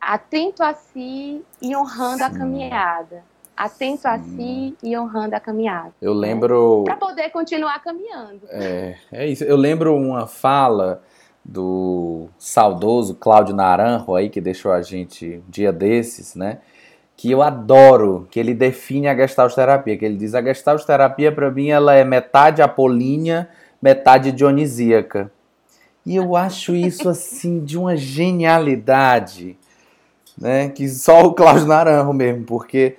atento a si e honrando Sim. a caminhada. Atento Sim. a si e honrando a caminhada. Eu lembro. Para poder continuar caminhando. É, é isso. Eu lembro uma fala do saudoso Cláudio Naranjo aí, que deixou a gente um dia desses, né? Que eu adoro, que ele define a Gestalt terapia, que ele diz a Gestalt terapia para mim ela é metade apolínea, metade dionisíaca. E eu acho isso assim de uma genialidade, né? Que só o Cláudio Naranjo mesmo, porque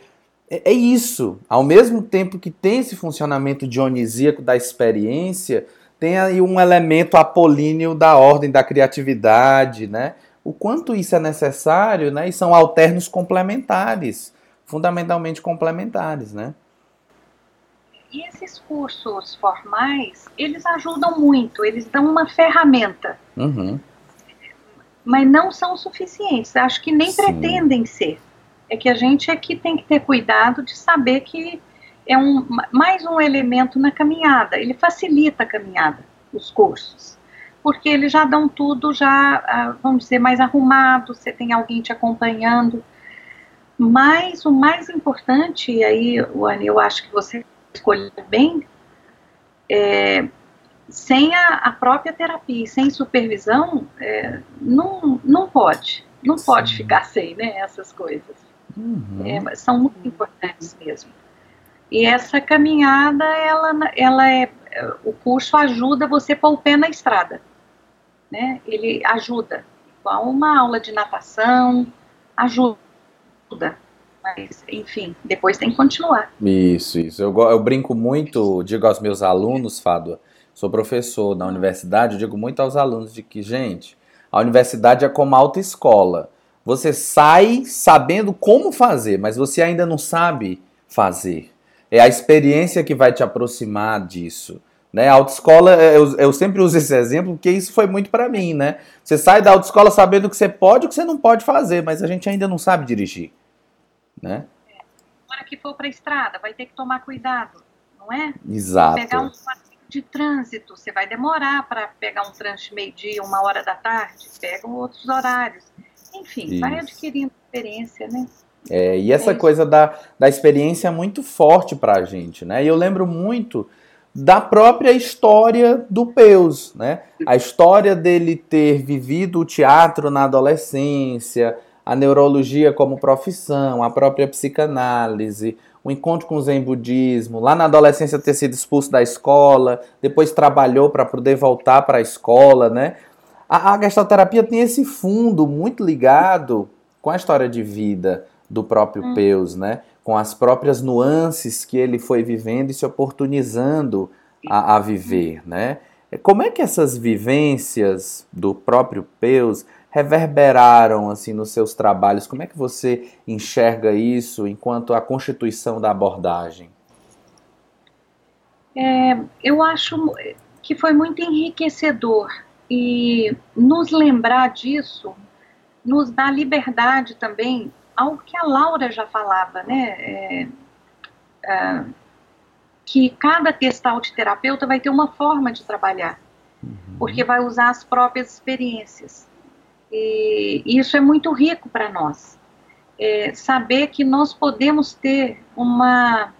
é, é isso. Ao mesmo tempo que tem esse funcionamento dionisíaco da experiência, tem aí um elemento apolíneo da ordem da criatividade, né? O quanto isso é necessário, né? E são alternos complementares, fundamentalmente complementares, né? E esses cursos formais, eles ajudam muito, eles dão uma ferramenta. Uhum. Mas não são suficientes, acho que nem Sim. pretendem ser. É que a gente aqui tem que ter cuidado de saber que é um, mais um elemento na caminhada. Ele facilita a caminhada, os cursos, porque eles já dão tudo já, ah, vamos dizer, mais arrumado. Você tem alguém te acompanhando. Mas o mais importante, e aí, Wani, eu acho que você escolheu bem, é, sem a, a, própria terapia, sem supervisão, é, não, não pode, não pode ficar sem, né, essas coisas. Uhum. É, são muito importantes mesmo. E essa caminhada, ela, ela é, o curso ajuda você pôr o pé na estrada, né? Ele ajuda, igual uma aula de natação, ajuda. Mas, enfim, depois tem que continuar. Isso, isso. Eu, eu brinco muito, digo aos meus alunos, Fádua, sou professor na universidade, eu digo muito aos alunos de que, gente, a universidade é como a autoescola. Você sai sabendo como fazer, mas você ainda não sabe fazer. É a experiência que vai te aproximar disso. Né? A autoescola, eu, eu sempre uso esse exemplo porque isso foi muito para mim, né? Você sai da autoescola sabendo o que você pode e o que você não pode fazer, mas a gente ainda não sabe dirigir, né? É. hora que for para a estrada, vai ter que tomar cuidado, não é? Exato. Pegar um de trânsito, você vai demorar para pegar um trânsito meio-dia, uma hora da tarde, pega outros horários. Enfim, isso. vai adquirindo experiência, né? É, e essa é coisa da, da experiência é muito forte para a gente, né? E eu lembro muito da própria história do Peus, né? A história dele ter vivido o teatro na adolescência, a neurologia como profissão, a própria psicanálise, o encontro com o Zen budismo, lá na adolescência ter sido expulso da escola, depois trabalhou para poder voltar para a escola, né? A, a gestalterapia tem esse fundo muito ligado com a história de vida do próprio hum. Peus, né? Com as próprias nuances que ele foi vivendo e se oportunizando a, a viver, né? Como é que essas vivências do próprio Peus reverberaram assim nos seus trabalhos? Como é que você enxerga isso enquanto a constituição da abordagem? É, eu acho que foi muito enriquecedor e nos lembrar disso nos dá liberdade também ao que a Laura já falava, né? É, é, que cada gestalt terapeuta vai ter uma forma de trabalhar, uhum. porque vai usar as próprias experiências. E isso é muito rico para nós. É, saber que nós podemos ter uma,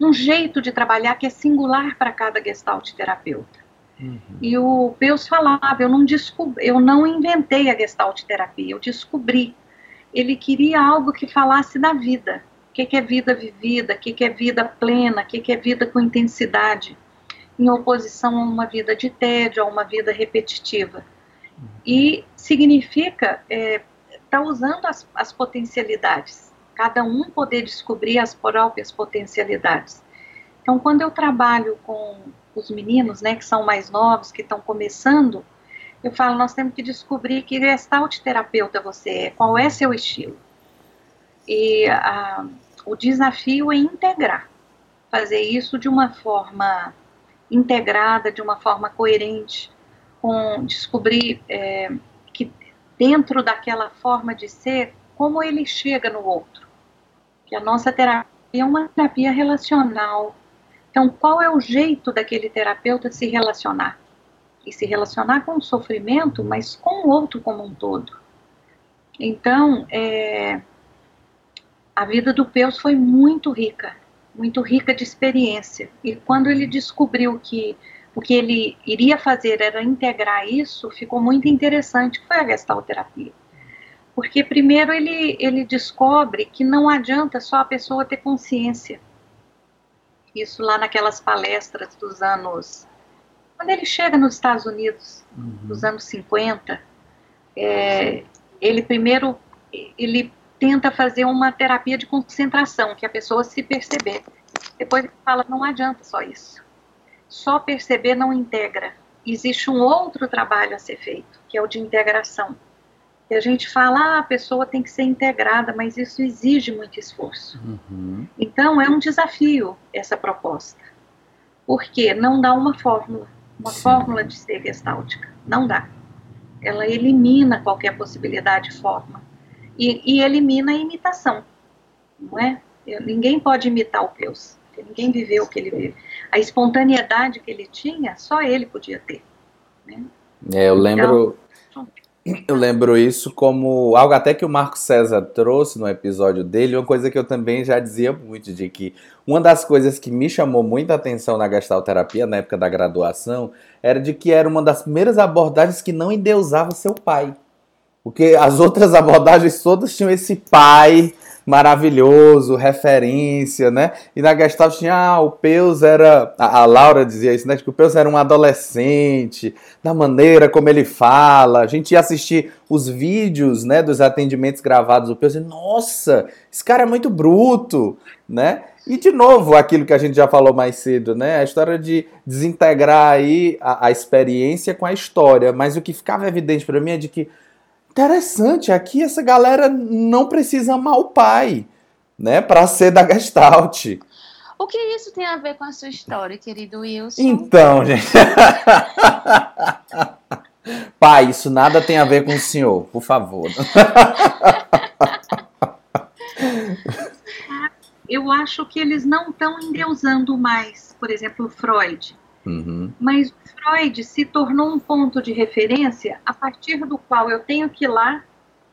um jeito de trabalhar que é singular para cada gestalt terapeuta. Uhum. E o Peus falava, eu não, descobri, eu não inventei a gestalt terapia, eu descobri ele queria algo que falasse da vida. O que, é vida vivida, o que, é vida plena, o que, é vida com intensidade, em oposição a uma vida de tédio, a uma vida repetitiva. E significa estar é, tá usando as, as potencialidades, cada um poder descobrir as próprias potencialidades. Então, quando eu trabalho com os meninos, né, que são mais novos, que estão começando, eu falo, nós temos que descobrir que gestalt terapeuta você é, qual é seu estilo. E a, o desafio é integrar, fazer isso de uma forma integrada, de uma forma coerente, com descobrir é, que dentro daquela forma de ser, como ele chega no outro. Que a nossa terapia é uma terapia relacional. Então, qual é o jeito daquele terapeuta se relacionar? E se relacionar com o sofrimento, mas com o outro como um todo. Então, é, a vida do Peus foi muito rica, muito rica de experiência. E quando ele descobriu que o que ele iria fazer era integrar isso, ficou muito interessante, foi a gestalterapia. Porque primeiro ele, ele descobre que não adianta só a pessoa ter consciência. Isso lá naquelas palestras dos anos quando ele chega nos Estados Unidos, uhum. nos anos 50, é, ele primeiro ele tenta fazer uma terapia de concentração, que a pessoa se perceber. Depois ele fala, não adianta só isso. Só perceber não integra. Existe um outro trabalho a ser feito, que é o de integração. E a gente fala, ah, a pessoa tem que ser integrada, mas isso exige muito esforço. Uhum. Então, é um desafio essa proposta. Porque não dá uma fórmula uma Sim. fórmula de ser gestáltica. Não dá. Ela elimina qualquer possibilidade de forma. E, e elimina a imitação. Não é? Ninguém pode imitar o Deus. Ninguém viveu o que ele vive. A espontaneidade que ele tinha, só ele podia ter. Né? É, eu lembro. Então, eu lembro isso como algo até que o Marco César trouxe no episódio dele, uma coisa que eu também já dizia muito, de que uma das coisas que me chamou muita atenção na gestalterapia, na época da graduação, era de que era uma das primeiras abordagens que não endeusava seu pai. Porque as outras abordagens todas tinham esse pai maravilhoso, referência, né? E na Gestalt tinha, ah, o Peus era, a, a, Laura dizia isso, né? Que o Peus era um adolescente, da maneira como ele fala. A gente ia assistir os vídeos, né, dos atendimentos gravados do Peus e, nossa, esse cara é muito bruto, né? E de novo, aquilo que a gente já falou mais cedo, né? A história de desintegrar aí a, a experiência com a história. Mas o que ficava evidente para mim é de que Interessante, aqui essa galera não precisa amar o pai, né, para ser da Gestalt. O que isso tem a ver com a sua história, querido Wilson? Então, gente. pai, isso nada tem a ver com o senhor, por favor. Eu acho que eles não estão endeusando mais, por exemplo, Freud. Uhum. Mas Freud se tornou um ponto de referência a partir do qual eu tenho que ir lá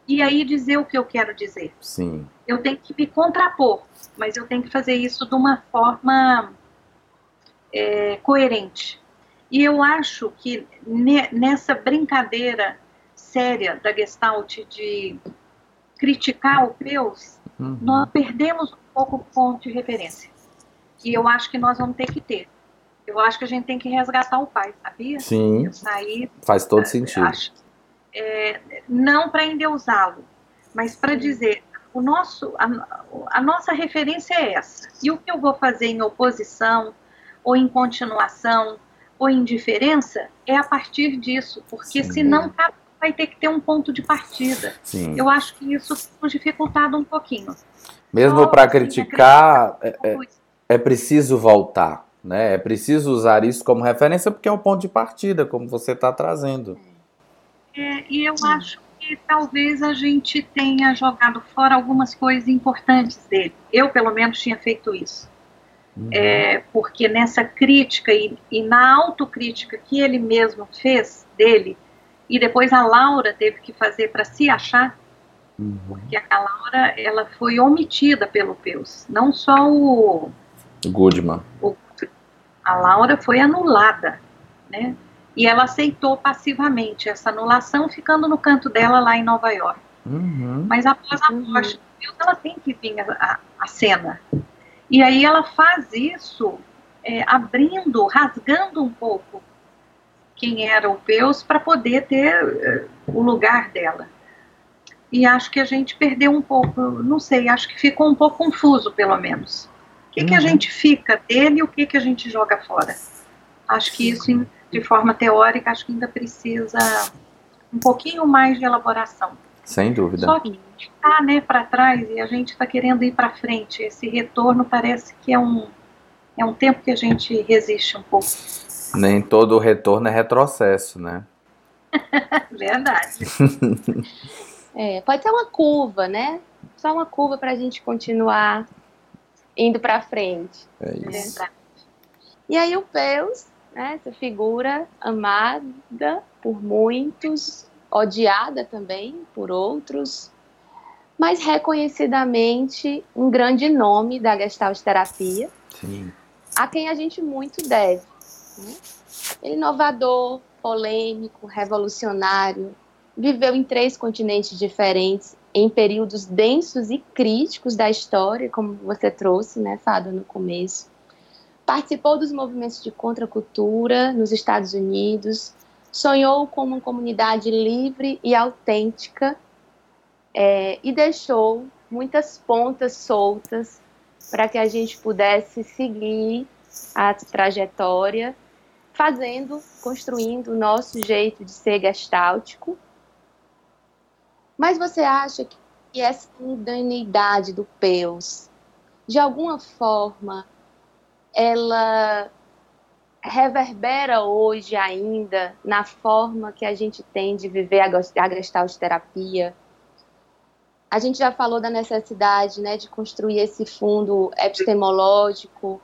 e aí dizer o que eu quero dizer. Sim. Eu tenho que me contrapor, mas eu tenho que fazer isso de uma forma é, coerente. E eu acho que ne, nessa brincadeira séria da Gestalt de criticar o Deus, uhum. nós perdemos um pouco o ponto de referência. E eu acho que nós vamos ter que ter. Eu acho que a gente tem que resgatar o pai, sabia? Sim. Sair, faz todo sentido. Acho, é, não para endeusá-lo, mas para dizer o nosso, a, a, nossa referência é essa. E o que eu vou fazer em oposição, ou em continuação, ou em diferença, é a partir disso, porque Sim. senão vai ter que ter um ponto de partida. Sim. Eu acho que isso tem dificultado um pouquinho. Mesmo para criticar, é, é, é preciso voltar. Né? É preciso usar isso como referência porque é o ponto de partida, como você está trazendo. É, e eu acho que talvez a gente tenha jogado fora algumas coisas importantes dele. Eu, pelo menos, tinha feito isso. Uhum. É, porque nessa crítica e, e na autocrítica que ele mesmo fez dele, e depois a Laura teve que fazer para se achar, uhum. porque a Laura ela foi omitida pelo Peus, não só o Goodman. O, a Laura foi anulada, né? E ela aceitou passivamente essa anulação, ficando no canto dela lá em Nova York. Uhum. Mas após a morte de Deus, ela tem que vir a, a, cena. E aí ela faz isso é, abrindo, rasgando um pouco quem era o Peus para poder ter é, o lugar dela. E acho que a gente perdeu um pouco, não sei, acho que ficou um pouco confuso, pelo menos. O que, uhum. que a uhum. gente fica dele e o que, que a gente joga fora? Acho que isso, de forma teórica, acho que ainda precisa um pouquinho mais de elaboração. Sem dúvida. Só que está né, para trás e a gente está querendo ir para frente. Esse retorno parece que é um, é um tempo que a gente resiste um pouco. Nem todo retorno é retrocesso, né? Verdade. é, pode ser uma curva, né? Só uma curva para a gente continuar indo para frente. É isso. E aí o Peus, né, essa figura amada por muitos, odiada também por outros, mas reconhecidamente um grande nome da Gestalt terapia, Sim. a quem a gente muito deve. Né? Inovador, polêmico, revolucionário, viveu em três continentes diferentes, em períodos densos e críticos da história, como você trouxe, né, Fado, no começo. Participou dos movimentos de contracultura nos Estados Unidos, sonhou com uma comunidade livre e autêntica é, e deixou muitas pontas soltas para que a gente pudesse seguir a trajetória, fazendo, construindo o nosso jeito de ser gestáltico. Mas você acha que essa mundanidade do Peus, de alguma forma, ela reverbera hoje ainda na forma que a gente tem de viver a gestalt terapia. A gente já falou da necessidade né, de construir esse fundo epistemológico.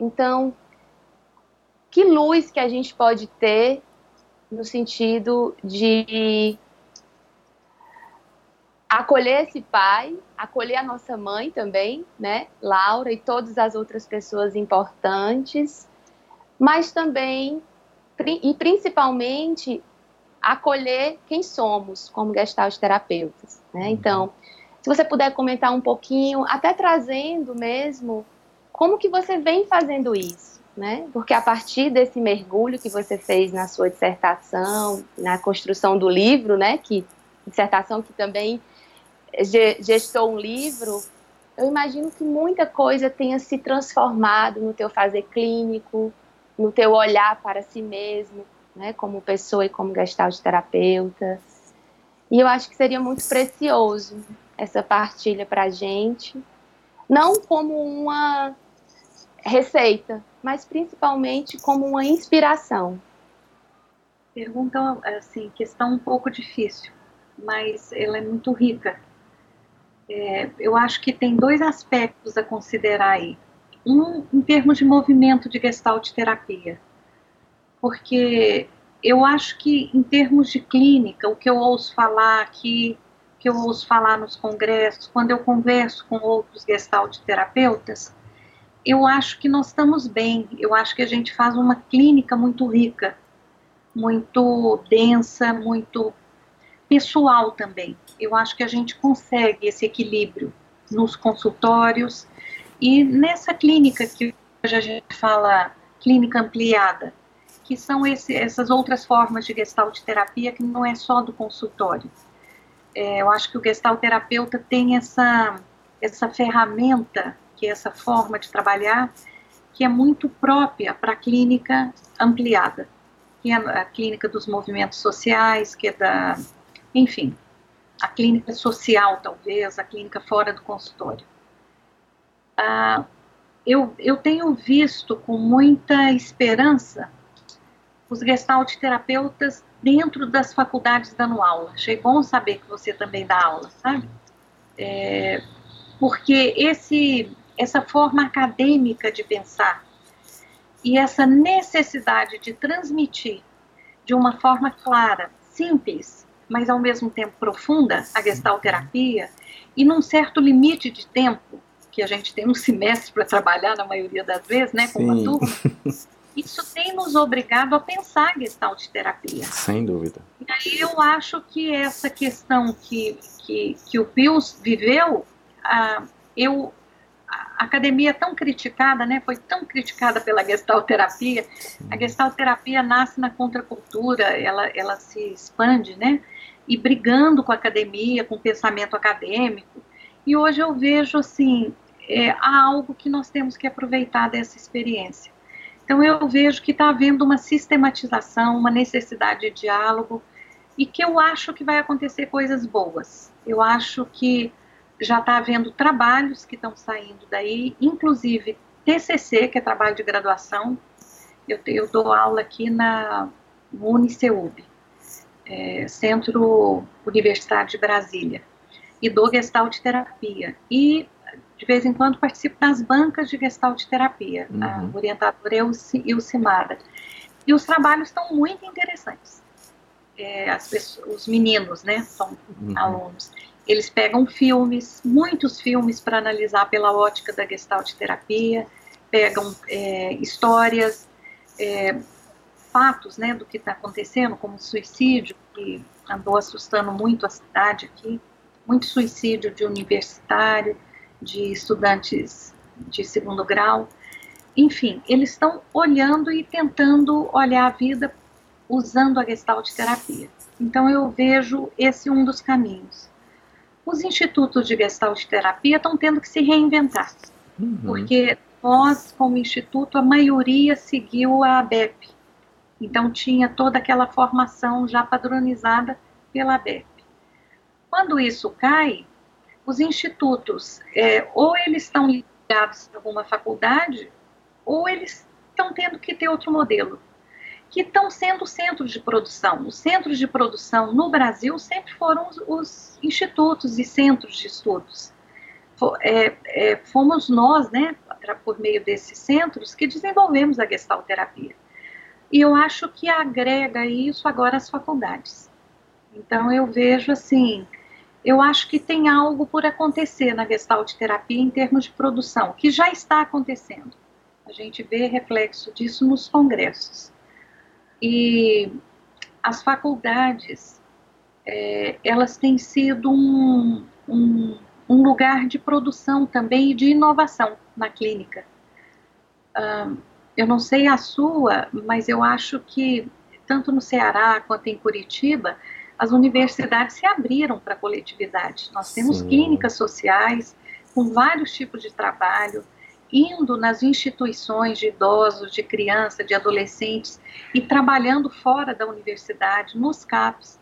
Então, que luz que a gente pode ter no sentido de acolher esse pai, acolher a nossa mãe também, né, Laura e todas as outras pessoas importantes, mas também e principalmente acolher quem somos como gestalt terapeutas, né? Uhum. Então, se você puder comentar um pouquinho, até trazendo mesmo como que você vem fazendo isso, né? Porque a partir desse mergulho que você fez na sua dissertação, na construção do livro, né, que dissertação que também gestou um livro, eu imagino que muita coisa tenha se transformado no teu fazer clínico, no teu olhar para si mesmo, né, como pessoa e como gestalt terapeuta. E eu acho que seria muito precioso essa partilha para a gente, não como uma receita, mas principalmente como uma inspiração. Pergunta, assim, questão um pouco difícil, mas ela é muito rica. É, eu acho que tem dois aspectos a considerar aí um em termos de movimento de gestalt terapia. Porque eu acho que em termos de clínica, o que eu ouço falar aqui, que eu ouço falar nos congressos, quando eu converso com outros gestalt terapeutas, eu acho que nós estamos bem. Eu acho que a gente faz uma clínica muito rica, muito densa, muito pessoal também. Eu acho que a gente consegue esse equilíbrio nos consultórios e nessa clínica que hoje a gente fala clínica ampliada, que são esse, essas outras formas de gestalt terapia que não é só do consultório. É, eu acho que o gestalt terapeuta tem essa, essa ferramenta, que é essa forma de trabalhar, que é muito própria para a clínica ampliada. que é a clínica dos movimentos sociais, que é da, enfim, a clínica social, talvez, a clínica fora do consultório. Ah, eu, eu tenho visto com muita esperança os gestalt terapeutas dentro das faculdades dando aula. Achei bom saber que você também dá aula, sabe? É, porque esse, essa forma acadêmica de pensar e essa necessidade de transmitir de uma forma clara, simples, mas ao mesmo tempo profunda, a gestalterapia, e num certo limite de tempo, que a gente tem um semestre para trabalhar na maioria das vezes, né, com uma turma, isso tem nos obrigado a pensar gestalt terapia. Sem dúvida. E aí eu acho que essa questão que, que, que o Pius viveu, ah, eu, a academia é tão criticada, né, foi tão criticada pela gestalt terapia, a gestalt terapia nasce na contracultura, ela, ela se expande, né, e brigando com a academia, com o pensamento acadêmico, e hoje eu vejo, assim, é, há algo que nós temos que aproveitar dessa experiência. Então eu vejo que está havendo uma sistematização, uma necessidade de diálogo e que eu acho que vai acontecer coisas boas. Eu acho que já está havendo trabalhos que estão saindo daí, inclusive TCC, que é trabalho de graduação. Eu, eu dou aula aqui na Uniceub, é, Centro Universitário de Brasília, e dou Gestalt Terapia. E de vez em quando participo das bancas de gestalt terapia. Uhum. A orientadora é o Ilcimada. E os trabalhos estão muito interessantes. É, pessoas, os meninos, né, são uhum. alunos. Eles pegam filmes, muitos filmes para analisar pela ótica da gestalt terapia, pegam é, histórias, é, fatos, né, do que está acontecendo, como suicídio, que andou assustando muito a cidade aqui, muito suicídio de universitário, de estudantes de segundo grau. Enfim, eles estão olhando e tentando olhar a vida usando a gestalt terapia. Então eu vejo esse um dos caminhos. Os institutos de gestalt terapia estão tendo que se reinventar, uhum. porque nós, como instituto, a maioria seguiu a ABEP. Então tinha toda aquela formação já padronizada pela ABEP. Quando isso cai, os institutos, é, ou eles estão ligados a alguma faculdade, ou eles estão tendo que ter outro modelo, que estão sendo centros de produção. Os centros de produção no Brasil sempre foram os, os institutos e centros de estudos. É, é, fomos nós, né, por meio desses centros, que desenvolvemos a gestalterapia. E eu acho que agrega isso agora às faculdades. Então eu vejo assim, eu acho que tem algo por acontecer na Gestalt terapia em termos de produção, que já está acontecendo. A gente vê reflexo disso nos congressos. E as faculdades, é, elas têm sido um, um, um, lugar de produção também e de inovação na clínica. Um, eu não sei a sua, mas eu acho que tanto no Ceará quanto em Curitiba, as universidades se abriram para a coletividade. Nós temos Sim. clínicas sociais com vários tipos de trabalho, indo nas instituições de idosos, de crianças, de adolescentes e trabalhando fora da universidade, nos CAPs.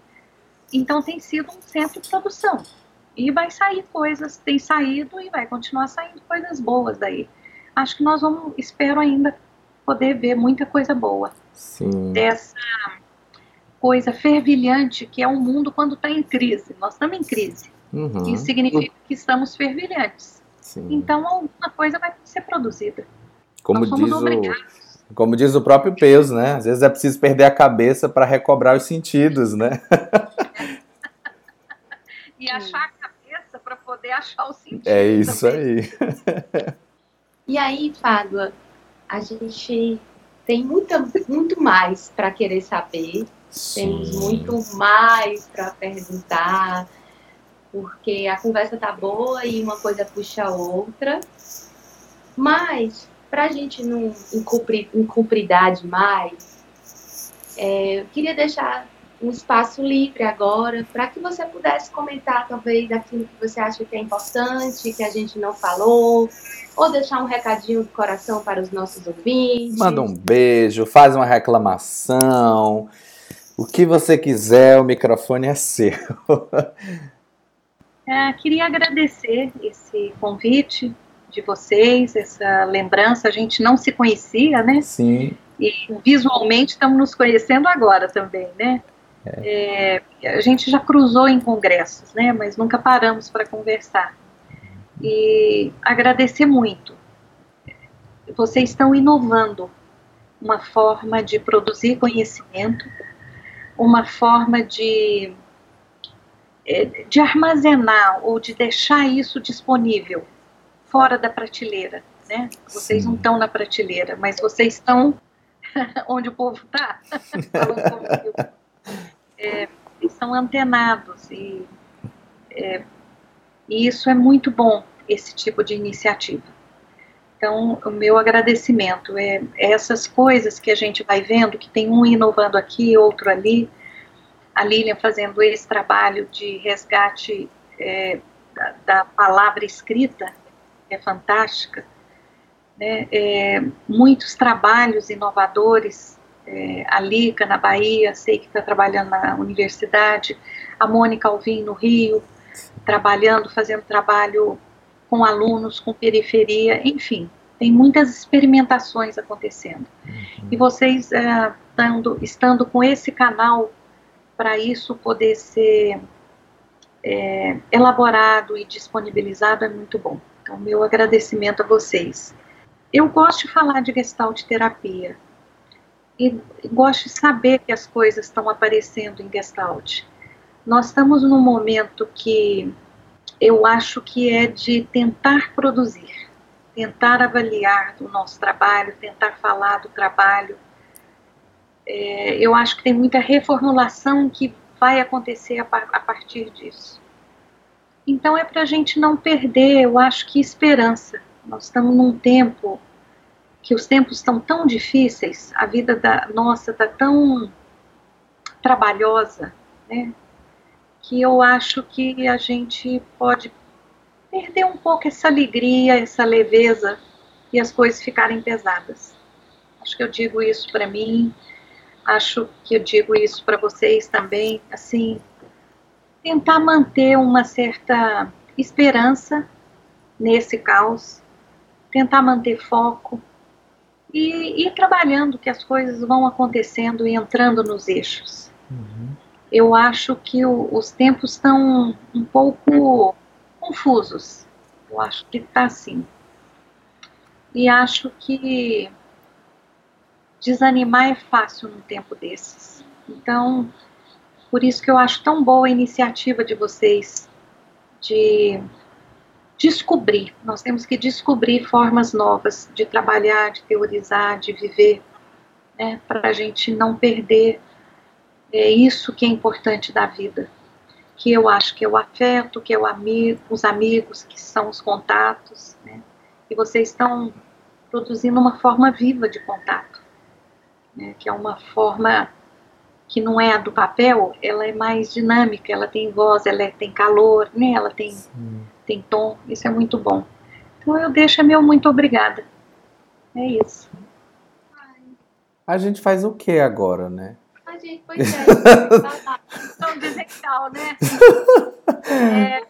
Então tem sido um centro de produção. E vai sair coisas, tem saído e vai continuar saindo coisas boas daí. Acho que nós vamos, espero ainda poder ver muita coisa boa Sim. dessa coisa fervilhante que é o mundo quando está em crise. Nós estamos em crise. Uhum. Isso significa que estamos fervilhantes. Sim. Então, alguma coisa vai ser produzida. Como diz, o, como diz o próprio Peus, né? Às vezes é preciso perder a cabeça para recobrar os sentidos, né? e achar a cabeça para poder achar o sentido. É isso também. aí. e aí, Fábio, a gente tem muita, muito mais para querer saber Sim. Temos muito mais para perguntar, porque a conversa tá boa e uma coisa puxa a outra. Mas, para a gente não encuprir, encupridar demais, é, eu queria deixar um espaço livre agora para que você pudesse comentar talvez daquilo que você acha que é importante, que a gente não falou, ou deixar um recadinho do coração para os nossos ouvintes. Manda um beijo, faz uma reclamação. O que você quiser, o microfone é seu. é, queria agradecer esse convite de vocês, essa lembrança. A gente não se conhecia, né? Sim. E visualmente estamos nos conhecendo agora também, né? É. A gente já cruzou em congressos, né? Mas nunca paramos para conversar. E agradecer muito. Vocês estão inovando uma forma de produzir conhecimento, uma forma de, é, de armazenar ou de deixar isso disponível fora da prateleira, né? Vocês Sim. não estão na prateleira, mas vocês estão onde o povo está. É, são antenados e, é, e isso é muito bom, esse tipo de iniciativa. Então, o meu agradecimento é, é essas coisas que a gente vai vendo, que tem um inovando aqui, outro ali, a Lilian fazendo esse trabalho de resgate é, da, da, palavra escrita, é fantástica, né? É, muitos trabalhos inovadores, é, a Lica na Bahia, sei que está trabalhando na universidade, a Mônica Alvim no Rio, trabalhando, fazendo trabalho com alunos, com periferia, enfim, tem muitas experimentações acontecendo. Uhum. E vocês, é, estando, estando com esse canal para isso poder ser é, elaborado e disponibilizado é muito bom. Então, meu agradecimento a vocês. Eu gosto de falar de gestalt terapia e gosto de saber que as coisas estão aparecendo em gestalt. Nós estamos num momento que eu acho que é de tentar produzir, tentar avaliar o nosso trabalho, tentar falar do trabalho, é, eu acho que tem muita reformulação que vai acontecer a, a partir disso. Então é para a gente não perder, eu acho que esperança. Nós estamos num tempo que os tempos estão tão difíceis, a vida da nossa está tão trabalhosa, né? Que eu acho que a gente pode perder um pouco essa alegria, essa leveza e as coisas ficarem pesadas. Acho que eu digo isso para mim, acho que eu digo isso para vocês também, assim, tentar manter uma certa esperança nesse caos, tentar manter foco e ir trabalhando que as coisas vão acontecendo e entrando nos eixos. Uhum. Eu acho que o, os tempos estão um pouco confusos. Eu acho que está assim. E acho que desanimar é fácil num tempo desses. Então, por isso que eu acho tão boa a iniciativa de vocês de descobrir. Nós temos que descobrir formas novas de trabalhar, de teorizar, de viver, né, para a gente não perder é isso que é importante da vida. Que eu acho que é o afeto, que é o amigo, os amigos, que são os contatos, né? E vocês estão produzindo uma forma viva de contato né, que é uma forma que não é a do papel, ela é mais dinâmica, ela tem voz, ela é, tem calor, né, ela tem, tem tom, isso é muito bom. Então eu deixo meu muito obrigada. É isso. A gente faz o que agora, né? A gente, pois é. Então dizer tchau, né? É.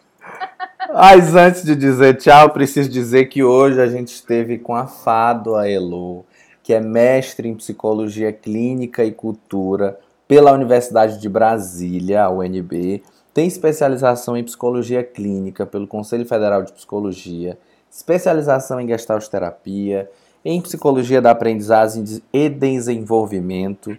Mas antes de dizer tchau, preciso dizer que hoje a gente esteve com a Fado, a Elo que é mestre em psicologia clínica e cultura pela Universidade de Brasília, a UNB, tem especialização em psicologia clínica pelo Conselho Federal de Psicologia, especialização em gestalt terapia, em psicologia da aprendizagem e desenvolvimento,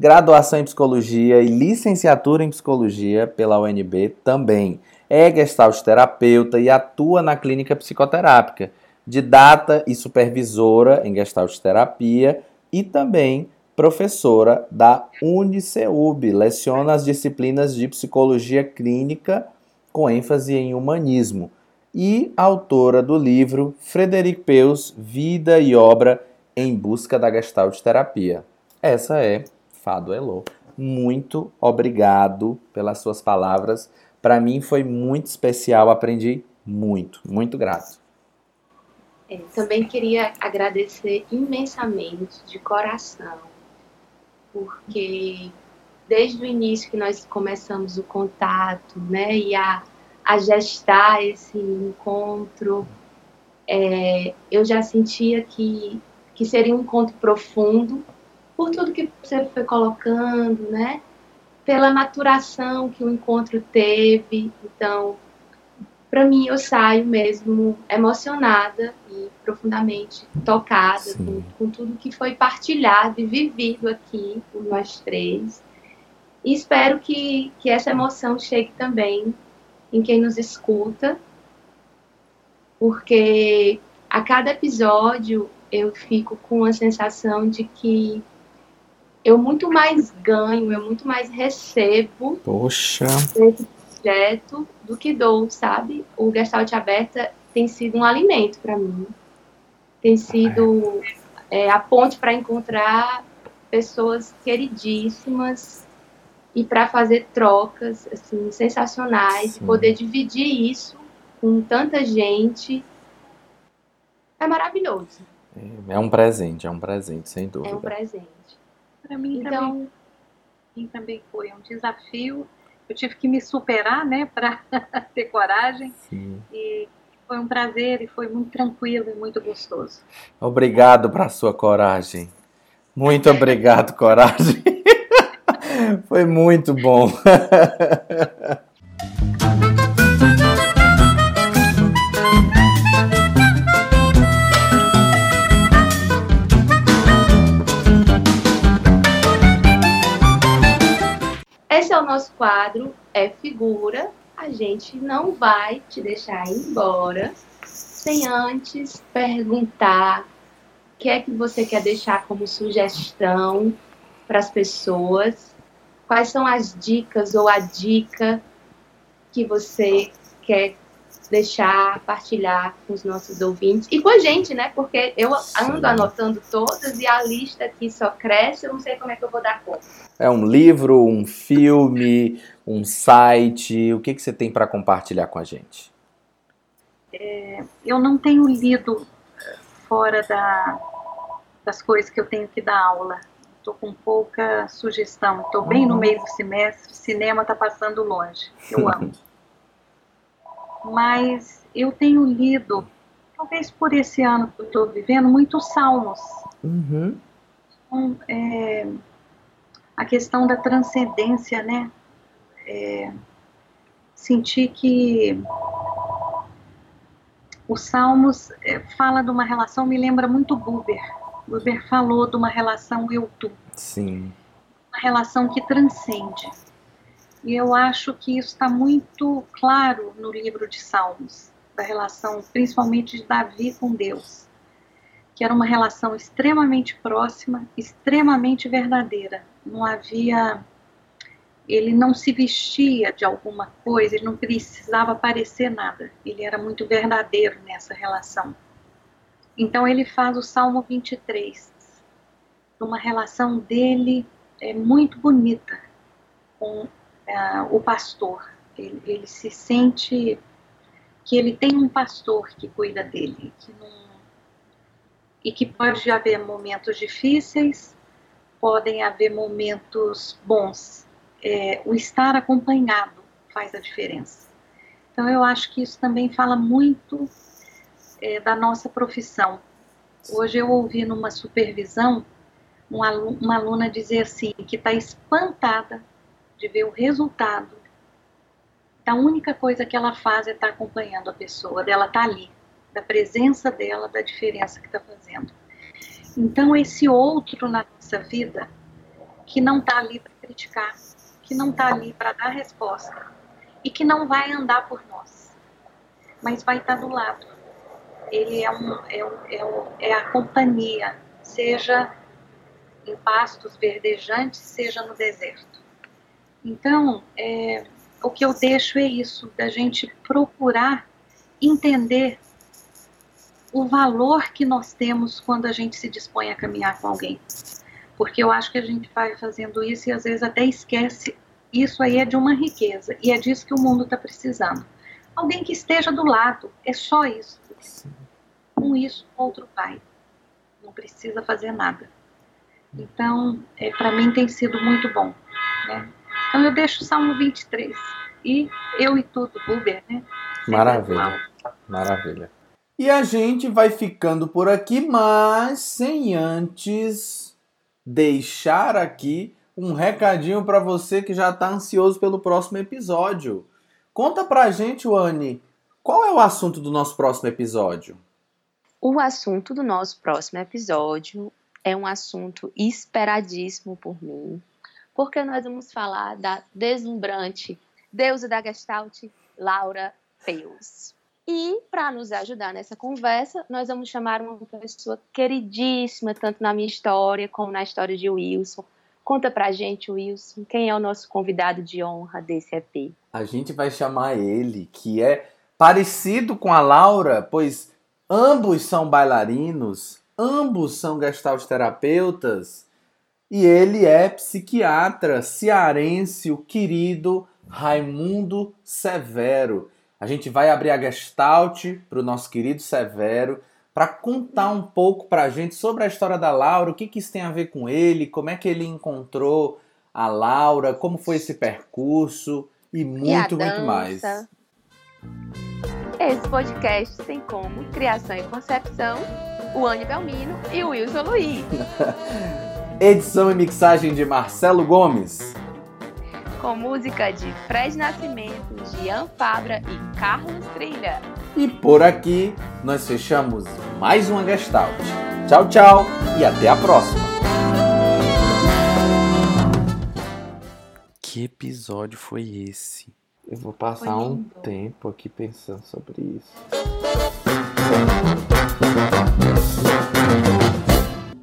graduação em psicologia e licenciatura em psicologia pela UNB também. É gestalt terapeuta e atua na clínica psicoterápica didata e supervisora em Gestalt Terapia e também professora da Uniceub, leciona as disciplinas de psicologia clínica com ênfase em humanismo e autora do livro Frederic Peus, Vida e Obra em Busca da Gestalt Terapia. Essa é Fado Elô. muito obrigado pelas suas palavras. Para mim foi muito especial, aprendi muito, muito grato. É, também queria agradecer imensamente, de coração, porque desde o início que nós começamos o contato, né, e a, a gestar esse encontro, é, eu já sentia que, que seria um encontro profundo, por tudo que você foi colocando, né, pela maturação que o encontro teve. Então, para mim, eu saio mesmo emocionada e profundamente tocada com, com, tudo que foi partilhado e vivido aqui por nós três. E espero que, que essa emoção chegue também em quem nos escuta, porque a cada episódio eu fico com a sensação de que eu muito mais ganho, eu muito mais recebo Poxa. desse projeto do que dou, sabe? O Gestalt Aberta tem sido um alimento para mim. Tem sido é, a ponte para encontrar pessoas queridíssimas e para fazer trocas assim sensacionais Sim. e poder dividir isso com tanta gente é maravilhoso. É, é um presente, é um presente, sem dúvida. É um presente. Para mim então, também, mim também foi um desafio. Eu tive que me superar, né, para ter coragem. Sim. E foi um prazer e foi muito tranquilo e muito gostoso. Obrigado para sua coragem. Muito obrigado, coragem. Foi muito bom. nosso quadro, é figura. A gente não vai te deixar ir embora sem antes perguntar o que é que você quer deixar como sugestão para as pessoas quais são as dicas ou a dica que você quer deixar, partilhar com os nossos ouvintes e com a gente, né? Porque eu ando Sim. anotando todas e a lista aqui só cresce, eu não sei como é que eu vou dar conta. É um livro, um filme, um site, o que, que você tem para compartilhar com a gente? É, eu não tenho lido fora da, das coisas que eu tenho que dar aula estou com pouca sugestão. Estou bem no meio do semestre, cinema está passando longe. Eu amo. Mas eu tenho lido, talvez por esse ano que eu estou vivendo, muitos salmos. Uhum. Então, é, a questão da transcendência, né? É, sentir que os Salmos é, fala de uma relação, me lembra muito Buber, Weber falou de uma relação eu-tu. Sim. Uma relação que transcende. E eu acho que isso está muito claro no livro de Salmos, da relação principalmente de Davi com Deus, que era uma relação extremamente próxima, extremamente verdadeira. Não havia. Ele não se vestia de alguma coisa, ele não precisava parecer nada. Ele era muito verdadeiro nessa relação. Então ele faz o Salmo 23, uma relação dele é muito bonita com é, o pastor. Ele, ele, se sente que ele tem um pastor que cuida dele, que não, e que pode haver momentos difíceis, podem haver momentos bons. É, o estar acompanhado faz a diferença. Então eu acho que isso também fala muito é, da nossa profissão. Hoje eu ouvi numa supervisão uma aluna dizer assim, que está espantada de ver o resultado da única coisa que ela faz é estar tá acompanhando a pessoa, dela estar tá ali, da presença dela, da diferença que está fazendo. Então, esse outro na nossa vida, que não está ali para criticar, que não está ali para dar resposta, e que não vai andar por nós, mas vai estar tá do lado, ele é, um, é, um, é, um, é a companhia, seja em pastos verdejantes, seja no deserto. Então, é, o que eu deixo é isso, da gente procurar entender o valor que nós temos quando a gente se dispõe a caminhar com alguém. porque eu acho que a gente vai fazendo isso e às vezes até esquece. Isso aí é de uma riqueza e é disso que o mundo está precisando. Alguém que esteja do lado, é só isso. Com isso, outro vai. Não precisa fazer nada. Então, é, para mim tem sido muito bom. Né? Então eu deixo o Salmo 23 e eu e tudo, Uber, né? Maravilha, maravilha. E a gente vai ficando por aqui, mas sem antes deixar aqui um recadinho para você que já está ansioso pelo próximo episódio. Conta pra gente, Wani, qual é o assunto do nosso próximo episódio? O assunto do nosso próximo episódio é um assunto esperadíssimo por mim, porque nós vamos falar da deslumbrante deusa da Gestalt, Laura Peus. E para nos ajudar nessa conversa, nós vamos chamar uma pessoa queridíssima, tanto na minha história como na história de Wilson. Conta pra gente, Wilson, quem é o nosso convidado de honra desse EP? A gente vai chamar ele, que é parecido com a Laura, pois ambos são bailarinos, ambos são gestalt terapeutas, e ele é psiquiatra cearense, o querido Raimundo Severo. A gente vai abrir a Gestalt para o nosso querido Severo para contar um pouco para a gente sobre a história da Laura, o que, que isso tem a ver com ele, como é que ele encontrou a Laura, como foi esse percurso e muito, e muito mais. Esse podcast tem como criação e concepção o Anne Belmino e o Wilson Luiz. Edição e mixagem de Marcelo Gomes com música de Fred Nascimento, Gian Fabra e Carlos Trilha. E por aqui nós fechamos mais uma Gestalt. Tchau, tchau e até a próxima. Que episódio foi esse? Eu vou passar um tempo aqui pensando sobre isso.